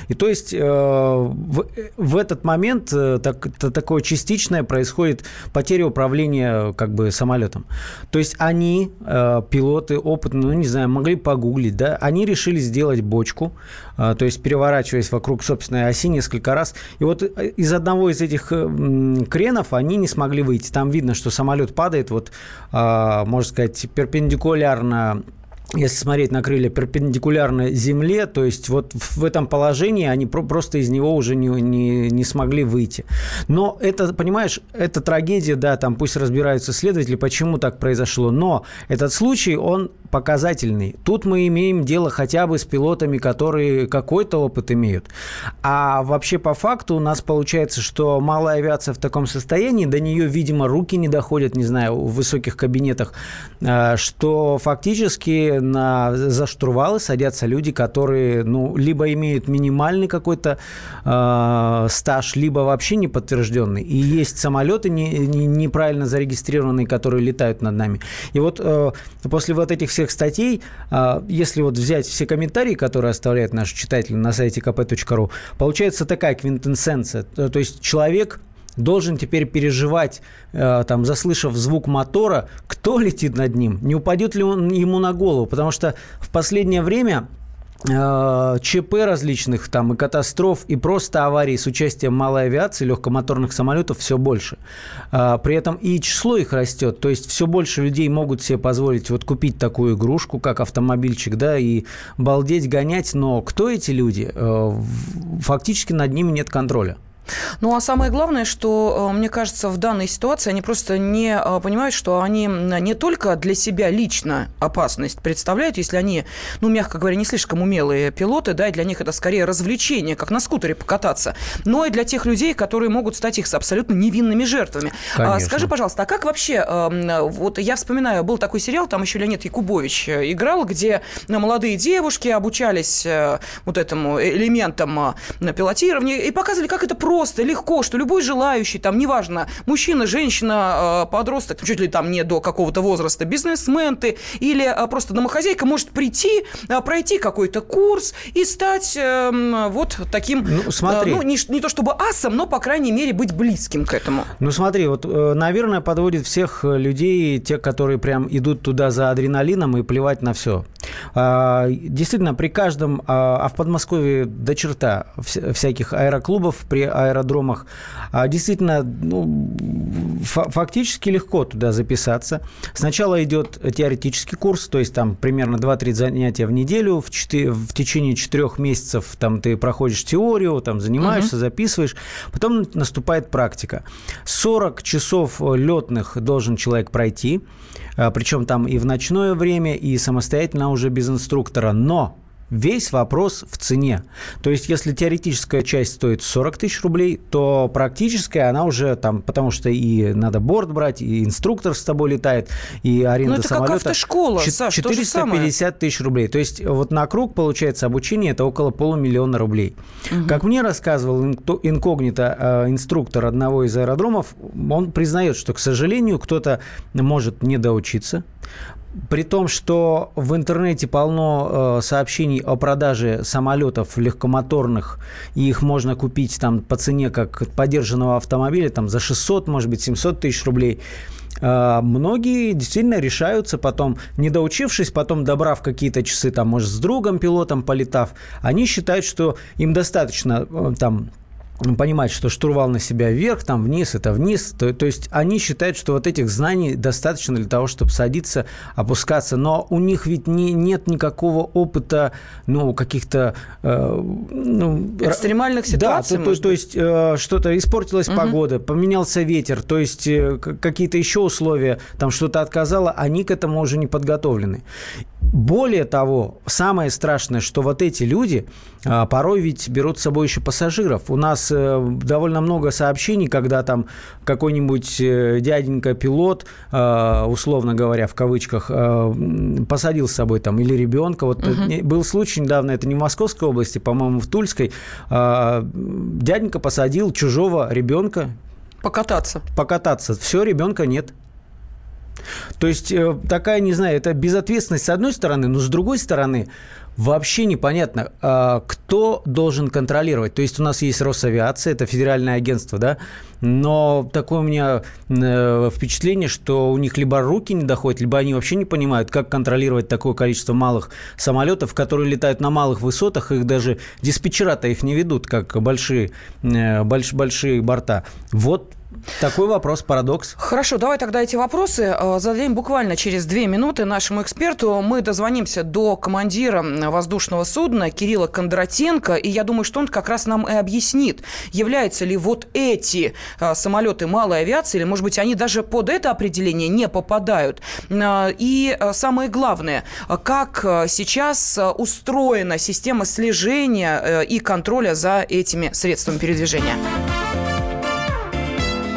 И то есть в, в этот момент так, такое частичное происходит потеря управления как бы самолетом. То есть они, пилоты опытные, ну, не знаю, могли погуглить, да, они решили сделать бочку, то есть переворачиваясь вокруг собственной оси несколько раз. И вот э, из одного из этих э, кренов они не смогли выйти. Там видно, что самолет падает, вот, можно сказать, перпендикулярно если смотреть на крылья перпендикулярно земле, то есть вот в этом положении они просто из него уже не, не, не смогли выйти. Но это, понимаешь, это трагедия, да, там пусть разбираются следователи, почему так произошло, но этот случай, он показательный. Тут мы имеем дело хотя бы с пилотами, которые какой-то опыт имеют. А вообще по факту у нас получается, что малая авиация в таком состоянии, до нее, видимо, руки не доходят, не знаю, в высоких кабинетах, а, что фактически на, за штурвалы садятся люди, которые, ну, либо имеют минимальный какой-то э, стаж, либо вообще не подтвержденный. И есть самолеты не, не, неправильно зарегистрированные, которые летают над нами. И вот э, после вот этих всех статей, э, если вот взять все комментарии, которые оставляют наши читатели на сайте kp.ru, получается такая квинтэссенция. То есть человек должен теперь переживать, э, там, заслышав звук мотора, кто летит над ним, не упадет ли он ему на голову. Потому что в последнее время ЧП различных там и катастроф, и просто аварий с участием малой авиации, легкомоторных самолетов все больше. Э, при этом и число их растет, то есть все больше людей могут себе позволить вот купить такую игрушку, как автомобильчик, да, и балдеть, гонять, но кто эти люди? Э, фактически над ними нет контроля. Ну, а самое главное, что, э, мне кажется, в данной ситуации они просто не э, понимают, что они не только для себя лично опасность представляют, если они, ну, мягко говоря, не слишком умелые пилоты, да, и для них это скорее развлечение, как на скутере покататься, но и для тех людей, которые могут стать их абсолютно невинными жертвами. А, Конечно. Скажи, пожалуйста, а как вообще, эм, вот я вспоминаю, был такой сериал, там еще Леонид Якубович э, играл, где молодые девушки обучались вот этому элементам пилотирования и показывали, как это просто просто, легко, что любой желающий, там, неважно, мужчина, женщина, э, подросток, чуть ли там не до какого-то возраста, бизнесмен ты или э, просто домохозяйка может прийти, э, пройти какой-то курс и стать эм, вот таким, ну, смотри. ну не, не то чтобы асом, но, по крайней мере, быть близким к этому. Ну, смотри, вот, наверное, подводит всех людей, те, которые прям идут туда за адреналином и плевать на все. А, действительно, при каждом, а, а в Подмосковье до черта всяких аэроклубов, при аэродромах, а, действительно, ну, фактически легко туда записаться. Сначала идет теоретический курс, то есть там примерно 2-3 занятия в неделю, в, 4, в течение 4 месяцев там ты проходишь теорию, там занимаешься, угу. записываешь, потом наступает практика. 40 часов летных должен человек пройти, причем там и в ночное время, и самостоятельно уже без инструктора. Но Весь вопрос в цене. То есть, если теоретическая часть стоит 40 тысяч рублей, то практическая она уже там, потому что и надо борт брать, и инструктор с тобой летает, и аренда ну, это самолета. как автошкола, 450 тысяч рублей. То есть, вот на круг, получается, обучение это около полумиллиона рублей. Угу. Как мне рассказывал инкогнито э, инструктор одного из аэродромов, он признает, что, к сожалению, кто-то может не доучиться, при том, что в интернете полно э, сообщений о продаже самолетов легкомоторных, и их можно купить там по цене как подержанного автомобиля, там за 600, может быть, 700 тысяч рублей. Э, многие действительно решаются потом, не доучившись, потом добрав какие-то часы, там, может, с другом пилотом полетав, они считают, что им достаточно э, там понимать, что штурвал на себя вверх, там вниз, это вниз. То, то есть они считают, что вот этих знаний достаточно для того, чтобы садиться, опускаться. Но у них ведь не, нет никакого опыта, ну, каких-то... Э, ну, Экстремальных ситуаций, Да, то, то, то есть э, что-то испортилась угу. погода, поменялся ветер, то есть э, какие-то еще условия, там что-то отказало, они к этому уже не подготовлены. Более того, самое страшное, что вот эти люди а, порой ведь берут с собой еще пассажиров. У нас э, довольно много сообщений, когда там какой-нибудь э, дяденька-пилот, э, условно говоря, в кавычках, посадил с собой там или ребенка. Вот угу. был случай недавно, это не в Московской области, по-моему, в Тульской. Дяденька посадил чужого ребенка. Покататься. Покататься. Все, ребенка нет. То есть э, такая, не знаю, это безответственность с одной стороны, но с другой стороны вообще непонятно, а, кто должен контролировать. То есть у нас есть Росавиация, это федеральное агентство, да, но такое у меня э, впечатление, что у них либо руки не доходят, либо они вообще не понимают, как контролировать такое количество малых самолетов, которые летают на малых высотах, их даже диспетчера-то их не ведут, как большие, э, больш, большие борта. Вот такой вопрос, парадокс. Хорошо, давай тогда эти вопросы э, зададим буквально через две минуты нашему эксперту. Мы дозвонимся до командира воздушного судна Кирилла Кондратенко, и я думаю, что он как раз нам и объяснит, являются ли вот эти э, самолеты малой авиации, или, может быть, они даже под это определение не попадают. Э, и самое главное, как сейчас устроена система слежения и контроля за этими средствами передвижения.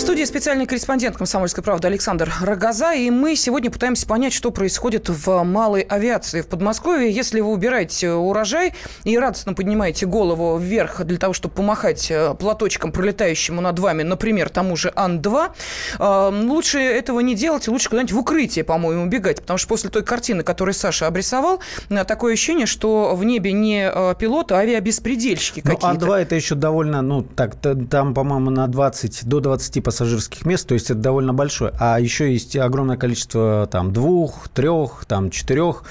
студии специальный корреспондент «Комсомольской правды» Александр Рогоза. И мы сегодня пытаемся понять, что происходит в малой авиации в Подмосковье. Если вы убираете урожай и радостно поднимаете голову вверх для того, чтобы помахать э, платочком, пролетающему над вами, например, тому же Ан-2, э, лучше этого не делать, лучше куда-нибудь в укрытие, по-моему, убегать. Потому что после той картины, которую Саша обрисовал, э, такое ощущение, что в небе не пилоты, а авиабеспредельщики ну, какие-то. Ан-2 это еще довольно, ну, так, там, по-моему, на 20, до 20 пассажиров пассажирских мест, то есть это довольно большое. А еще есть огромное количество там двух, трех, там четырех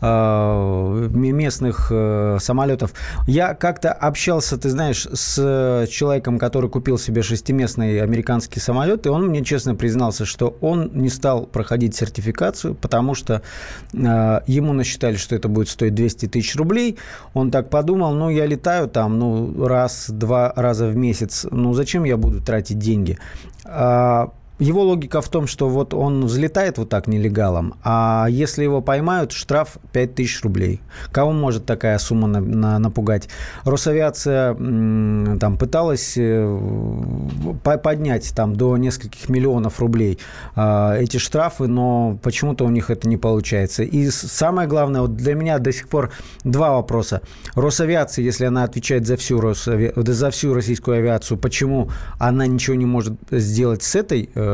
э, местных э, самолетов. Я как-то общался, ты знаешь, с человеком, который купил себе шестиместный американский самолет, и он мне честно признался, что он не стал проходить сертификацию, потому что э, ему насчитали, что это будет стоить 200 тысяч рублей. Он так подумал, ну, я летаю там, ну, раз-два раза в месяц, ну, зачем я буду тратить деньги? А, его логика в том, что вот он взлетает вот так нелегалом, а если его поймают, штраф 5000 рублей. Кого может такая сумма на, на, напугать? Росавиация там пыталась э, поднять там до нескольких миллионов рублей э, эти штрафы, но почему-то у них это не получается. И самое главное, вот для меня до сих пор два вопроса. Росавиация, если она отвечает за всю, Росави... за всю российскую авиацию, почему она ничего не может сделать с этой Э,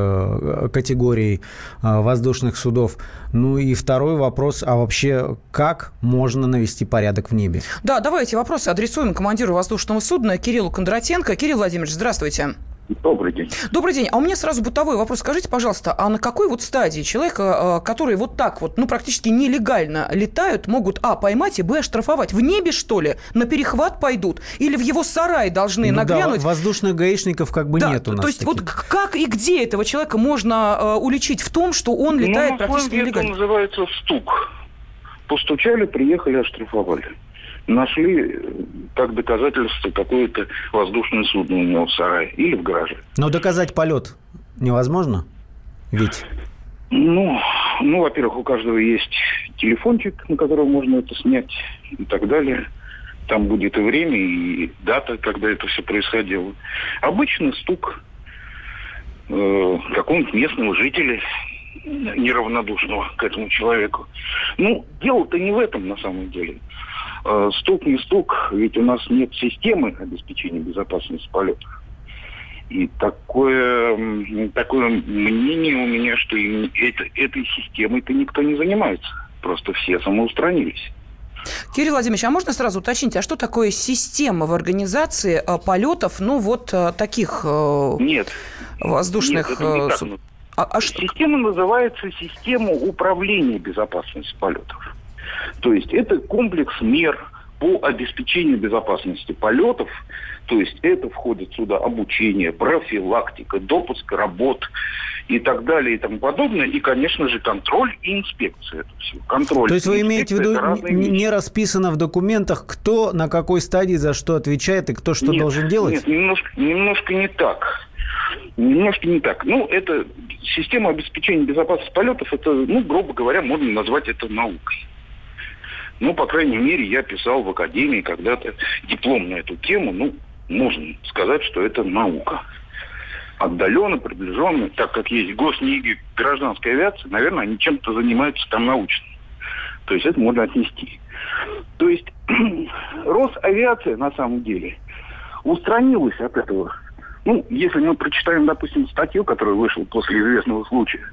категорий э, воздушных судов. Ну и второй вопрос, а вообще как можно навести порядок в небе? Да, давайте вопросы адресуем командиру воздушного судна Кириллу Кондратенко. Кирилл Владимирович, здравствуйте. Добрый день. Добрый день. А у меня сразу бытовой вопрос. Скажите, пожалуйста, а на какой вот стадии человека, э, которые вот так вот, ну, практически нелегально летают, могут, а, поймать и, б, оштрафовать? В небе, что ли? На перехват пойдут? Или в его сарай должны ну, нагрянуть? Да, воздушных гаишников как бы да, нет у нас. То есть таких. вот как и где этого человека можно э, уличить в том, что он ну, летает ну, практически нелегально? это называется стук. Постучали, приехали, оштрафовали нашли как доказательство какое-то воздушное судно у него в сарае или в гараже. Но доказать полет невозможно? Ведь... Ну, ну, во-первых, у каждого есть телефончик, на котором можно это снять и так далее. Там будет и время, и дата, когда это все происходило. Обычно стук э, какого-нибудь местного жителя, неравнодушного к этому человеку. Ну, дело-то не в этом на самом деле. Э, стук не стук, ведь у нас нет системы обеспечения безопасности полетов. И такое, такое мнение у меня, что это, этой системой-то никто не занимается. Просто все самоустранились. Кирилл Владимирович, а можно сразу уточнить, а что такое система в организации э, полетов, ну вот э, таких нет, воздушных... Нет, это не так. А, а Система называется система управления безопасностью полетов. То есть это комплекс мер по обеспечению безопасности полетов. То есть это входит сюда обучение, профилактика, допуск работ и так далее и тому подобное. И, конечно же, контроль и инспекция. Это все. Контроль То есть вы имеете в виду, не расписано в документах, кто на какой стадии за что отвечает и кто что нет, должен делать? Нет, немножко, немножко не так. Немножко не так. Ну, это система обеспечения безопасности полетов, это, ну, грубо говоря, можно назвать это наукой. Ну, по крайней мере, я писал в академии когда-то диплом на эту тему. Ну, можно сказать, что это наука. Отдаленно, приближенно, так как есть госники гражданской авиации, наверное, они чем-то занимаются там научно. То есть это можно отнести. То есть Росавиация на самом деле устранилась от этого. Ну, если мы прочитаем, допустим, статью, которая вышла после известного случая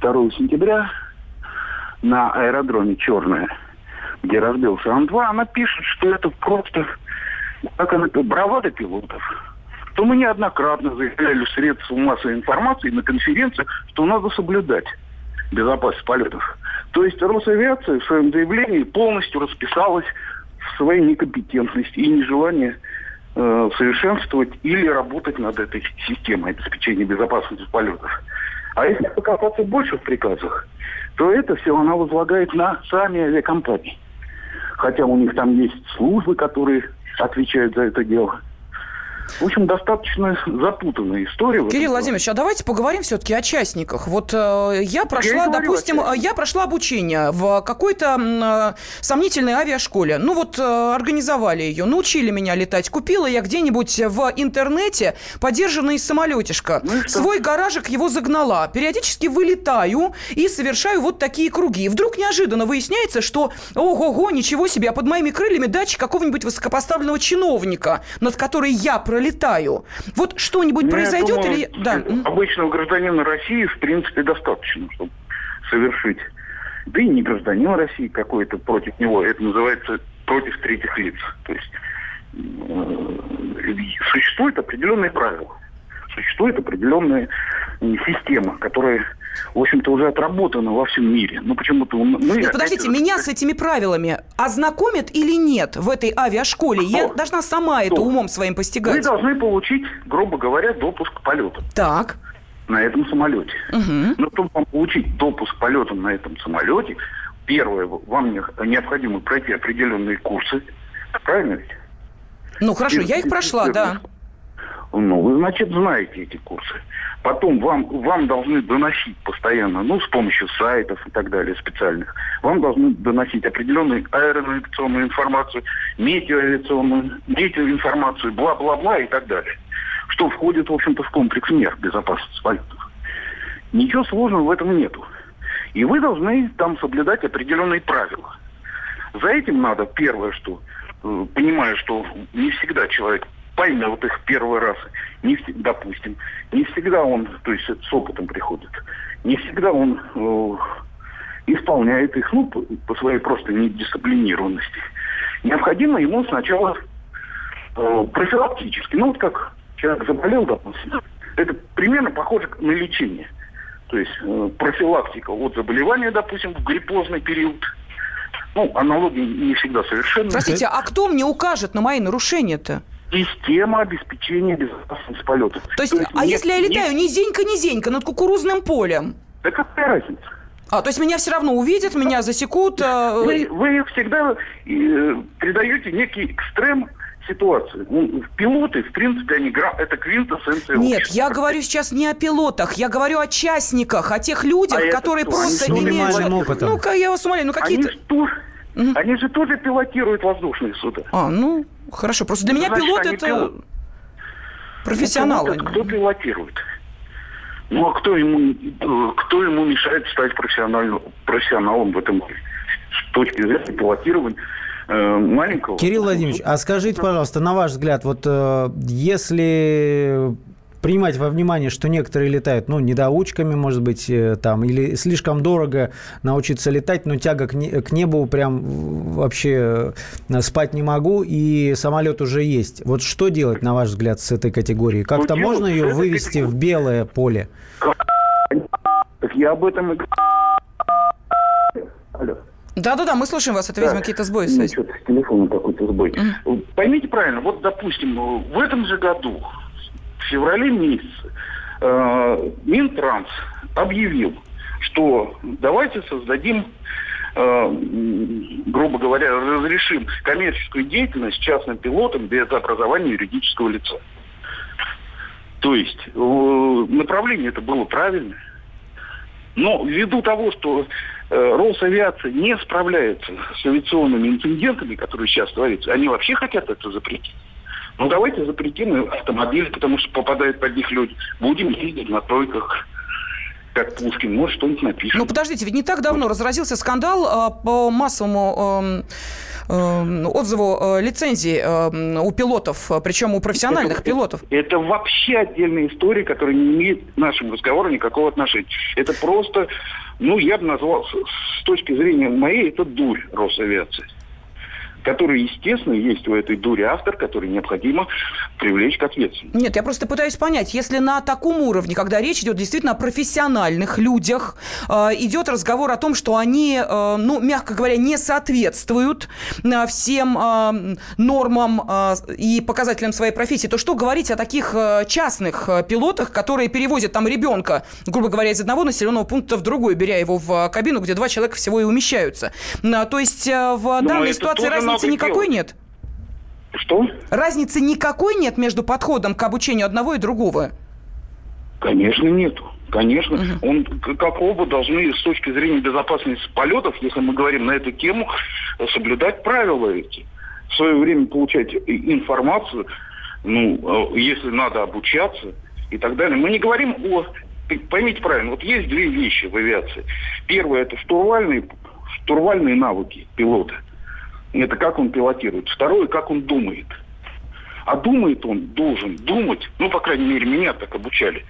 2 сентября на аэродроме «Черная», где разбился Ан-2, она пишет, что это просто, как она, бравада пилотов. То мы неоднократно заявляли средства массовой информации на конференциях, что надо соблюдать безопасность полетов. То есть Росавиация в своем заявлении полностью расписалась в своей некомпетентности и нежелании э, совершенствовать или работать над этой системой обеспечения безопасности полетов. А если покопаться больше в приказах, то это все она возлагает на сами авиакомпании хотя у них там есть службы, которые отвечают за это дело. В общем, достаточно запутанная история. Кирилл Владимирович, а давайте поговорим все-таки о частниках. Вот э, я прошла, я допустим, я прошла обучение в какой-то э, сомнительной авиашколе. Ну вот э, организовали ее, научили меня летать. Купила я где-нибудь в интернете подержанный самолетишко. Ну, Свой гаражик его загнала. Периодически вылетаю и совершаю вот такие круги. И вдруг неожиданно выясняется, что ого-го, ничего себе, а под моими крыльями дача какого-нибудь высокопоставленного чиновника, над которой я пролетаю. Вот что-нибудь Ну, произойдет думаю, или... Да. Обычного гражданина России, в принципе, достаточно, чтобы совершить. Да и не гражданин России какой-то против него. Это называется против третьих лиц. То есть э, существуют определенные правила. Существует определенная м, система, которая, в общем-то, уже отработана во всем мире. Но почему-то... мы Нет, опять подождите, же- меня с этими правилами ознакомят или нет в этой авиашколе? Я Кто? должна сама это Кто? умом своим Вы постигать. должны получить, грубо говоря, допуск к полету Так. на этом самолете. Мгм. Но чтобы вам получить допуск к полетам на этом самолете, первое, вам не- необходимо пройти определенные курсы. Правильно ведь? Ну хорошо, я их прошла, да. Ну, вы, значит, знаете эти курсы. Потом вам, вам должны доносить постоянно, ну, с помощью сайтов и так далее специальных, вам должны доносить определенную аэронавигационную информацию, метеоавиационную, метеоинформацию, бла-бла-бла и так далее. Что входит, в общем-то, в комплекс мер безопасности полетов. Ничего сложного в этом нету. И вы должны там соблюдать определенные правила. За этим надо, первое, что, э, понимая, что не всегда человек поймет их первый раз, не, допустим, не всегда он, то есть с опытом приходит, не всегда он э, исполняет их, ну, по, по своей просто недисциплинированности. Необходимо ему сначала э, профилактически, ну, вот как человек заболел, допустим, это примерно похоже на лечение. То есть э, профилактика от заболевания, допустим, в гриппозный период. Ну, аналогии не всегда совершенно. Простите, а кто мне укажет на мои нарушения-то? Система обеспечения безопасности полетов. То есть, а не- если я не- летаю низенько-низенько над кукурузным полем? Да какая разница? А, то есть меня все равно увидят, меня засекут. э, Вы, вы всегда э, придаете некий экстрем ситуации. Ну, пилоты, в принципе, они гра- это квинтэссенция Нет, общества. я говорю сейчас не о пилотах, я говорю о частниках, о тех людях, А которые просто минимальным имеют... Ну-ка, я вас умоляю, ну какие-то... Они, тоже, они же тоже пилотируют воздушные суда. А, ну, хорошо. Просто для меня Значит, пилот это пилот. профессионалы. Ну, кто пилотирует? Ну, а кто ему, кто ему мешает стать профессиональным, профессионалом в этом? С точки зрения пилотирования э, маленького... Кирилл Владимирович, а скажите, пожалуйста, на ваш взгляд, вот э, если принимать во внимание, что некоторые летают, ну, недоучками, может быть, э, там, или слишком дорого научиться летать, но тяга к, не- к небу прям вообще э, спать не могу, и самолет уже есть. Вот что делать, на ваш взгляд, с этой категорией? Как-то делать можно ее вывести в белое поле? Так я об этом и говорю. Алло. Да-да-да, мы слушаем вас. Это, видимо, какие-то сбои Ну, связи. что-то с телефоном какой-то сбой. Поймите правильно, вот, допустим, в этом же году, феврале месяце, э, Минтранс объявил, что давайте создадим, э, грубо говоря, разрешим коммерческую деятельность частным пилотам без образования юридического лица. То есть э, направление это было правильное. Но ввиду того, что э, Росавиация не справляется с авиационными инцидентами, которые сейчас творятся, они вообще хотят это запретить. Ну давайте запретим автомобили, потому что попадают под них люди. Будем ездить на тройках, как Пушкин, может что-нибудь напишем. Ну, подождите, ведь не так давно разразился скандал а, по массовому эм, эм, отзыву э, лицензии эм, у пилотов, причем у профессиональных Это- пилотов. Это вообще отдельная история, которая не имеет к нашему разговору никакого отношения. Это просто, ну, я бы назвал, с, с точки зрения моей, это дурь Росавиации. Который, естественно, есть у этой дури автор, который необходимо привлечь к ответственности. Нет, я просто пытаюсь понять, если на таком уровне, когда речь идет действительно о профессиональных людях, э, идет разговор о том, что они, э, ну, мягко говоря, не соответствуют э, всем э, нормам э, и показателям своей профессии, то что говорить о таких э, частных э, пилотах, которые перевозят там ребенка, грубо говоря, из одного населенного пункта в другой, беря его в кабину, где два человека всего и умещаются. Э, То есть э, в Ну, данной ситуации тоже разницы никакой нет? Что? Разницы никакой нет между подходом к обучению одного и другого? Конечно, нету. Конечно, угу. он, как оба должны с точки зрения безопасности полетов, если мы говорим на эту тему, соблюдать правила эти. В свое время получать информацию, ну, э, если надо обучаться и так далее. Мы не говорим о... Поймите правильно, вот есть две вещи в авиации. Первое – это штурвальные, штурвальные навыки пилота. Это как он пилотирует. Второе – как он думает. А думает он должен думать, ну, по крайней мере, меня так обучали,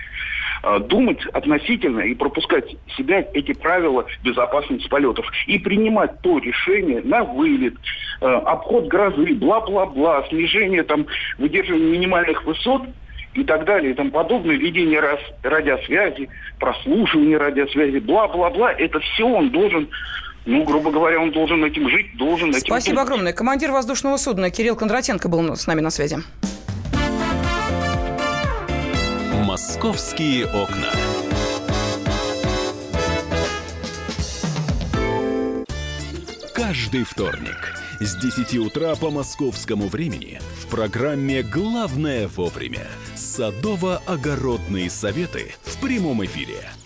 Э, думать относительно и пропускать себя эти правила безопасности полетов и принимать то решение на вылет, э, обход грозы, бла-бла-бла, снижение там выдерживания минимальных высот и так далее и тому подобное, ведение раз, радиосвязи, прослушивание радиосвязи, бла-бла-бла, это все он должен ну, грубо говоря, он должен этим жить, должен этим Спасибо думать. огромное. Командир воздушного судна Кирилл Кондратенко был с нами на связи. «Московские окна». Каждый вторник с 10 утра по московскому времени в программе «Главное вовремя» садово-огородные советы в прямом эфире –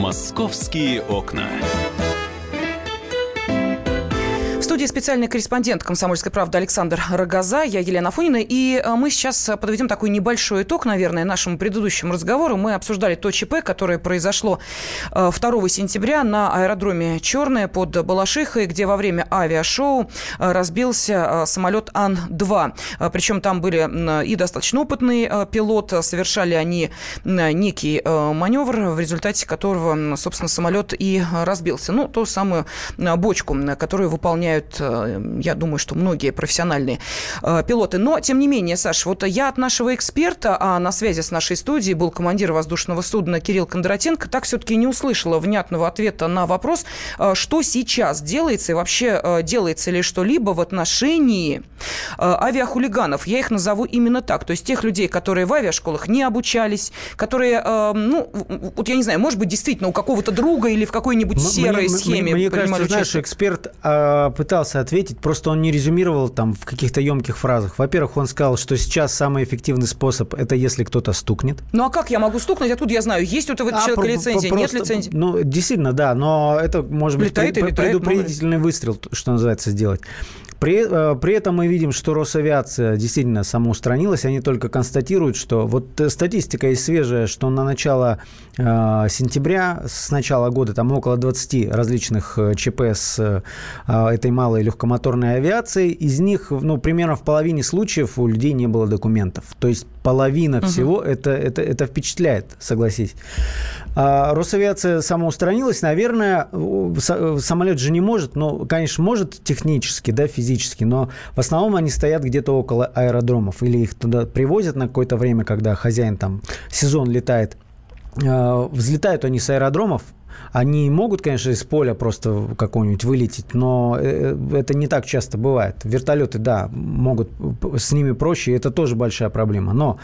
«Московские окна» студии специальный корреспондент «Комсомольской правды» Александр Рогоза, я Елена Фонина. И э, мы сейчас подведем такой небольшой итог, наверное, нашему предыдущему разговору. Мы обсуждали то ЧП, которое произошло 2 э, сентября на аэродроме Черное под Балашихой, где во время авиашоу разбился самолет Ан-2. Причем там были и достаточно опытные пилот, совершали они некий маневр, в результате которого, собственно, самолет и разбился. Ну, ту самую бочку, которую выполняют знают, э, я думаю, что многие профессиональные э, пилоты. Но, тем не менее, Саш, вот я от нашего эксперта, а на связи с нашей студией был командир воздушного судна Кирилл Кондратенко, так все-таки не услышала внятного ответа на вопрос, э, что сейчас делается и вообще делается ли что-либо в отношении авиахулиганов. Я их назову именно так. То есть тех людей, которые в авиашколах не обучались, которые, ну, вот я не знаю, может быть, действительно у какого-то друга или в какой-нибудь серой мне, схеме. Мне, мне кажется, знаешь, эксперт э, пытался ответить, просто он не резюмировал там в каких-то емких фразах. Во-первых, он сказал, что сейчас самый эффективный способ – это если кто-то стукнет. Ну а как я могу стукнуть? Откуда я знаю, есть у этого а, человека лицензия, просто, нет лицензии? Ну, действительно, да, но это может летает быть летает, предупредительный выстрел, что называется, сделать. При, э, при этом мы видим, что Росавиация действительно самоустранилась. Они только констатируют, что вот э, статистика есть свежая, что на начало э, сентября, с начала года, там около 20 различных э, ЧП с э, этой малой легкомоторной авиацией. Из них, ну, примерно в половине случаев у людей не было документов. То есть половина угу. всего, это, это, это впечатляет, согласись. А Росавиация самоустранилась, наверное, самолет же не может, но, конечно, может технически, да, физически, но в основном они стоят где-то около аэродромов или их туда привозят на какое-то время, когда хозяин там сезон летает. А, взлетают они с аэродромов, они могут, конечно, из поля просто какого-нибудь вылететь, но э, это не так часто бывает. Вертолеты, да, могут, с ними проще, и это тоже большая проблема. Но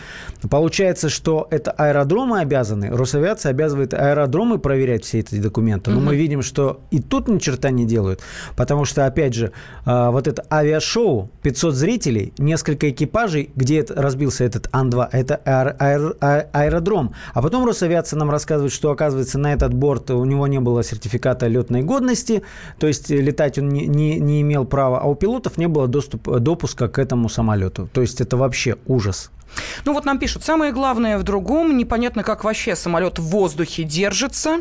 получается, что это аэродромы обязаны, Росавиация обязывает аэродромы проверять все эти документы. Но угу. мы видим, что и тут ни черта не делают, потому что, опять же, а, вот это авиашоу, 500 зрителей, несколько экипажей, где разбился этот Ан-2, это аэр, аэр, аэродром. А потом Росавиация нам рассказывает, что, оказывается, на этот борт у него не было сертификата летной годности, то есть летать он не, не, не имел права, а у пилотов не было доступ, допуска к этому самолету. То есть это вообще ужас. Ну вот нам пишут, самое главное в другом, непонятно, как вообще самолет в воздухе держится.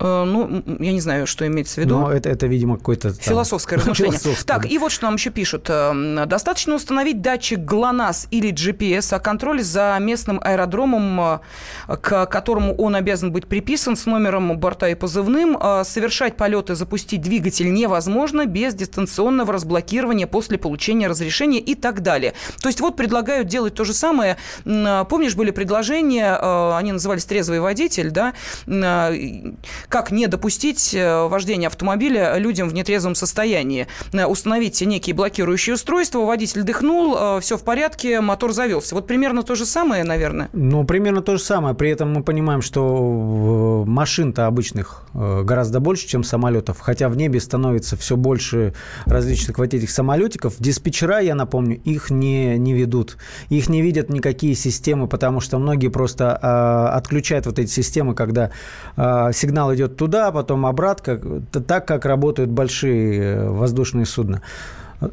Э, ну, я не знаю, что имеется в виду. Но это, это видимо, какой-то... Философское размышление. Так, и вот что нам еще пишут. Э, достаточно установить датчик ГЛОНАСС или GPS, а контроль за местным аэродромом, э, к которому он обязан быть приписан с номером борта и позывным, совершать полеты, запустить двигатель невозможно без дистанционного разблокирования после получения разрешения и так далее. То есть вот предлагают делать то же самое. Помнишь, были предложения, они назывались «трезвый водитель», да, как не допустить э, вождения автомобиля людям в нетрезвом состоянии. Э, установить некие блокирующие устройства, водитель дыхнул, э, все в порядке, мотор завелся. Вот примерно то же самое, наверное? Ну, примерно то же самое. При этом мы понимаем, что машин-то обычных гораздо больше, чем самолетов. Хотя в небе становится все больше различных вот этих самолетиков. Диспетчера, я напомню, их не, не ведут. Их не видят никакие системы, потому что многие просто э, отключают вот эти системы, когда э, сигнал идет туда, потом обратно, так, как работают большие э, воздушные судна.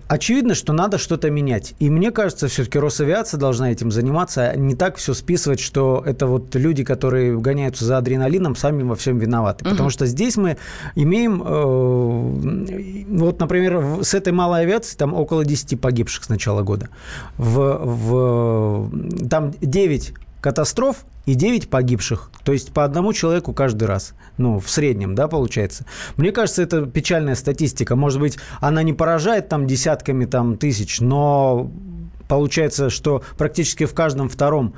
Очевидно, что надо что-то менять. И мне кажется, все-таки Росавиация должна этим заниматься, а не так все списывать, что это вот люди, которые гоняются за адреналином, сами во всем виноваты. Угу. Потому что здесь мы имеем, э, вот, например, с этой малой авиацией там около 10 погибших с начала года. В, в, там 9 катастроф и 9 погибших. То есть по одному человеку каждый раз. Ну, в среднем, да, получается. Мне кажется, это печальная статистика. Может быть, она не поражает там десятками там, тысяч, но получается, что практически в каждом втором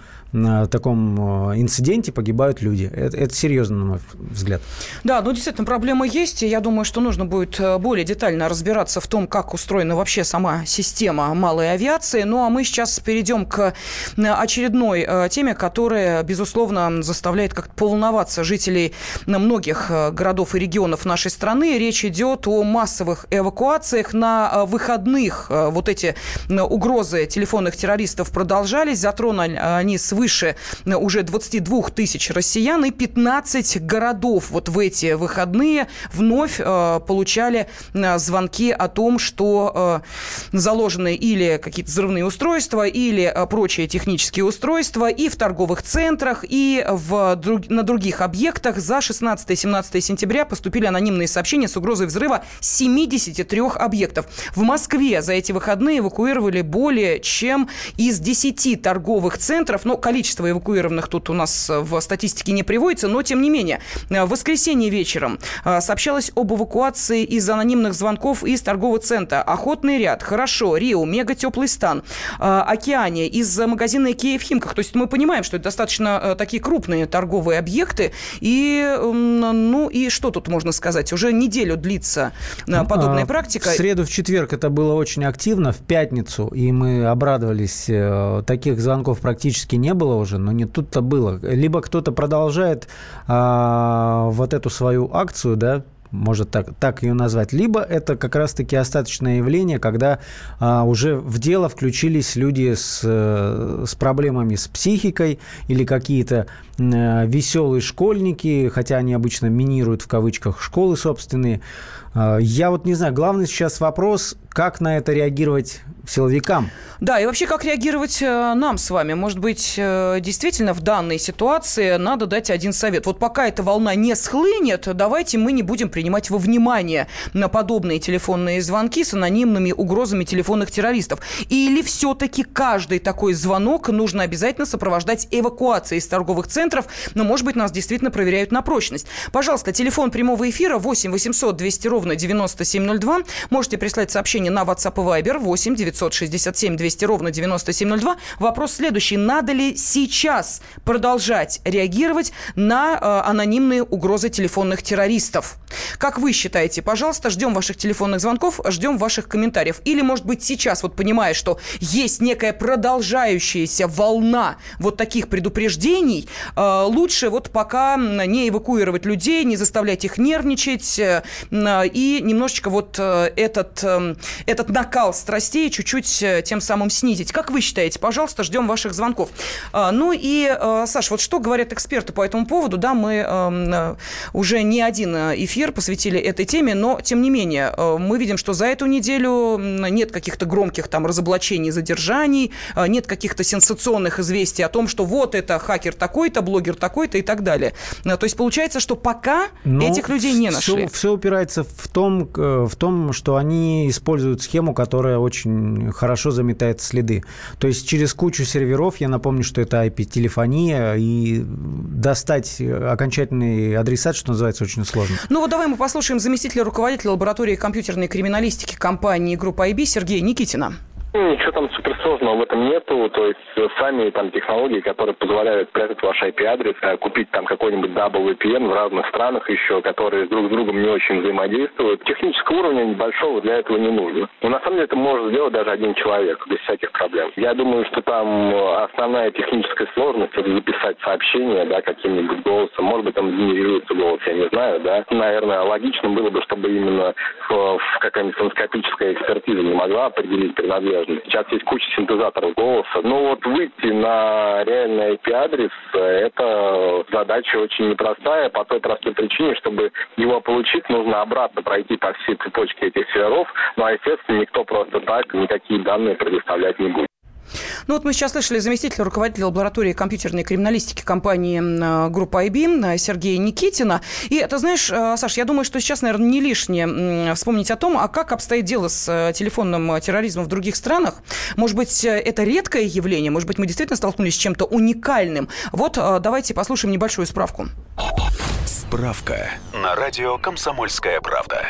таком э, инциденте погибают люди. Это, это серьезно, на мой взгляд. Да, ну действительно, проблема есть. И я думаю, что нужно будет э, более детально разбираться в том, как устроена вообще сама система малой авиации. Ну а мы сейчас перейдем к э, очередной теме, которая, безусловно, заставляет как-то поволноваться жителей многих городов и регионов нашей страны. Речь идет о массовых эвакуациях на выходных. Вот эти угрозы телефонных террористов продолжались. Затронули они свыше свыше уже 22 тысяч россиян и 15 городов вот в эти выходные вновь э, получали э, звонки о том, что э, заложены или какие-то взрывные устройства, или э, прочие технические устройства и в торговых центрах, и в, друг, на других объектах. За 16-17 сентября поступили анонимные сообщения с угрозой взрыва 73 объектов. В Москве за эти выходные эвакуировали более чем из 10 торговых центров, но количество эвакуированных тут у нас э, в статистике не приводится, но тем не менее. Э, в воскресенье вечером э, сообщалось об эвакуации из анонимных звонков из торгового центра. Охотный ряд, хорошо, Рио, мега теплый стан, Океане, из магазина Икея в Химках. То есть мы понимаем, что это достаточно такие крупные торговые объекты. И, ну, и что тут можно сказать? Уже неделю длится подобная а, практика. В среду, в четверг это было очень активно, в пятницу, и мы обрадовались. Таких звонков практически не было уже, но не тут-то было. Либо кто-то продолжает а, вот эту свою акцию, да, может так, так ее назвать, либо это как раз-таки остаточное явление, когда а, уже в дело включились люди с, с проблемами с психикой или какие-то а, веселые школьники, хотя они обычно минируют в кавычках школы собственные. А, я вот не знаю, главный сейчас вопрос, как на это реагировать силовикам? Да, и вообще, как реагировать э, нам с вами? Может быть, э, действительно в данной ситуации надо дать один совет. Вот пока эта волна не схлынет, давайте мы не будем принимать во внимание на подобные телефонные звонки с анонимными угрозами телефонных террористов. Или все-таки каждый такой звонок нужно обязательно сопровождать эвакуацией из торговых центров, но, может быть, нас действительно проверяют на прочность. Пожалуйста, телефон прямого эфира 8 800 200 ровно 9702. Можете прислать сообщение на WhatsApp и Viber 8 967 200 ровно 9702. Вопрос следующий. Надо ли сейчас продолжать реагировать на э, анонимные угрозы телефонных террористов? Как вы считаете? Пожалуйста, ждем ваших телефонных звонков, ждем ваших комментариев. Или, может быть, сейчас, вот понимая, что есть некая продолжающаяся волна вот таких предупреждений, э, лучше вот пока не эвакуировать людей, не заставлять их нервничать э, и немножечко вот э, этот, э, этот накал страстей чуть-чуть э, тем самым снизить. Как вы считаете? Пожалуйста, ждем ваших звонков. А, ну и, Саш, вот что говорят эксперты по этому поводу? Да, мы эм, уже не один эфир посвятили этой теме, но, тем не менее, э, мы видим, что за эту неделю нет каких-то громких там разоблачений, задержаний, э, нет каких-то сенсационных известий о том, что вот это хакер такой-то, блогер такой-то и так далее. То есть получается, что пока но этих людей не нашли. Все, все упирается в том, в том, что они используют схему, которая очень хорошо заметает следы. То есть через кучу серверов, я напомню, что это IP-телефония, и достать окончательный адресат, что называется, очень сложно. Ну вот давай мы послушаем заместителя руководителя лаборатории компьютерной криминалистики компании группа IB Сергея Никитина. Ну, ничего там суперсложного в этом нету. То есть э, сами там технологии, которые позволяют прятать ваш IP-адрес, э, купить там какой-нибудь VPN в разных странах еще, которые друг с другом не очень взаимодействуют. Технического уровня небольшого для этого не нужно. Но на самом деле это может сделать даже один человек без всяких проблем. Я думаю, что там э, основная техническая сложность это записать сообщение, да, каким-нибудь голосом. Может быть, там генерируется голос, я не знаю, да. Наверное, логично было бы, чтобы именно в, в какая-нибудь фоноскопическая экспертиза не могла определить принадлежность сложно. Сейчас есть куча синтезаторов голоса. Но вот выйти на реальный IP-адрес – это задача очень непростая по той простой причине, чтобы его получить, нужно обратно пройти по всей цепочке этих серверов. Ну а, естественно, никто просто так никакие данные предоставлять не будет. Ну вот мы сейчас слышали заместителя руководителя лаборатории компьютерной криминалистики компании э, группа IB э, Сергея Никитина. И это, знаешь, э, Саш, я думаю, что сейчас, наверное, не лишнее вспомнить о том, а как обстоит дело с телефонным терроризмом в других странах. Может быть, это редкое явление, может быть, мы действительно столкнулись с чем-то уникальным. Вот давайте послушаем небольшую справку. Справка на радио «Комсомольская правда».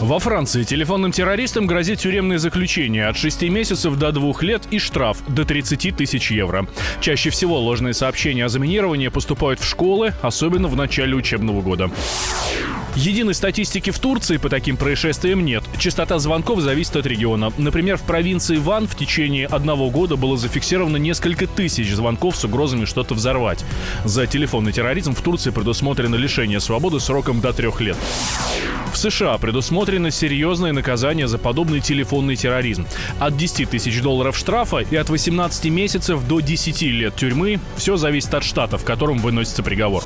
Во Франции телефонным террористам грозит тюремное заключение от 6 месяцев до 2 лет и штраф до 30 тысяч евро. Чаще всего ложные сообщения о заминировании поступают в школы, особенно в начале учебного года. Единой статистики в Турции по таким происшествиям нет. Частота звонков зависит от региона. Например, в провинции Ван в течение одного года было зафиксировано несколько тысяч звонков с угрозами что-то взорвать. За телефонный терроризм в Турции предусмотрено лишение свободы сроком до трех лет. В США предусмотрено серьезное наказание за подобный телефонный терроризм. От 10 тысяч долларов штрафа и от 18 месяцев до 10 лет тюрьмы. Все зависит от штата, в котором выносится приговор.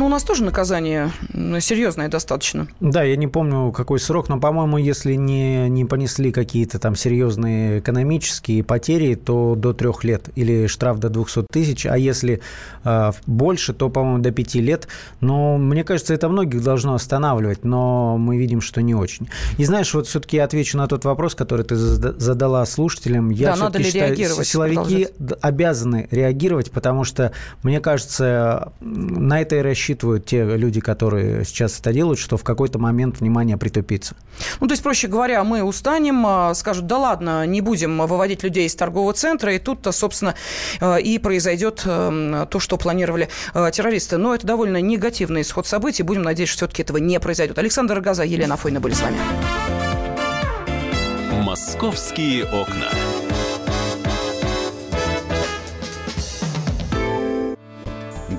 Ну, у нас тоже наказание серьезное достаточно. Да, я не помню, какой срок, но, по-моему, если не, не понесли какие-то там серьезные экономические потери, то до трех лет или штраф до 200 тысяч, а если э, больше, то, по-моему, до пяти лет. Но мне кажется, это многих должно останавливать, но мы видим, что не очень. И знаешь, вот все-таки я отвечу на тот вопрос, который ты задала слушателям. Я да, надо ли считаю, реагировать? Силовики обязаны реагировать, потому что, мне кажется, на это и рассчитывают рассчитывают те люди, которые сейчас это делают, что в какой-то момент внимание притупится? Ну, то есть, проще говоря, мы устанем, а, скажут, да ладно, не будем выводить людей из торгового центра, и тут-то, собственно, а, и произойдет то, что планировали а, террористы. Но это довольно негативный исход событий. Будем надеяться, что все-таки этого не произойдет. Александр Газа, Елена Фойна были с вами. «Московские окна».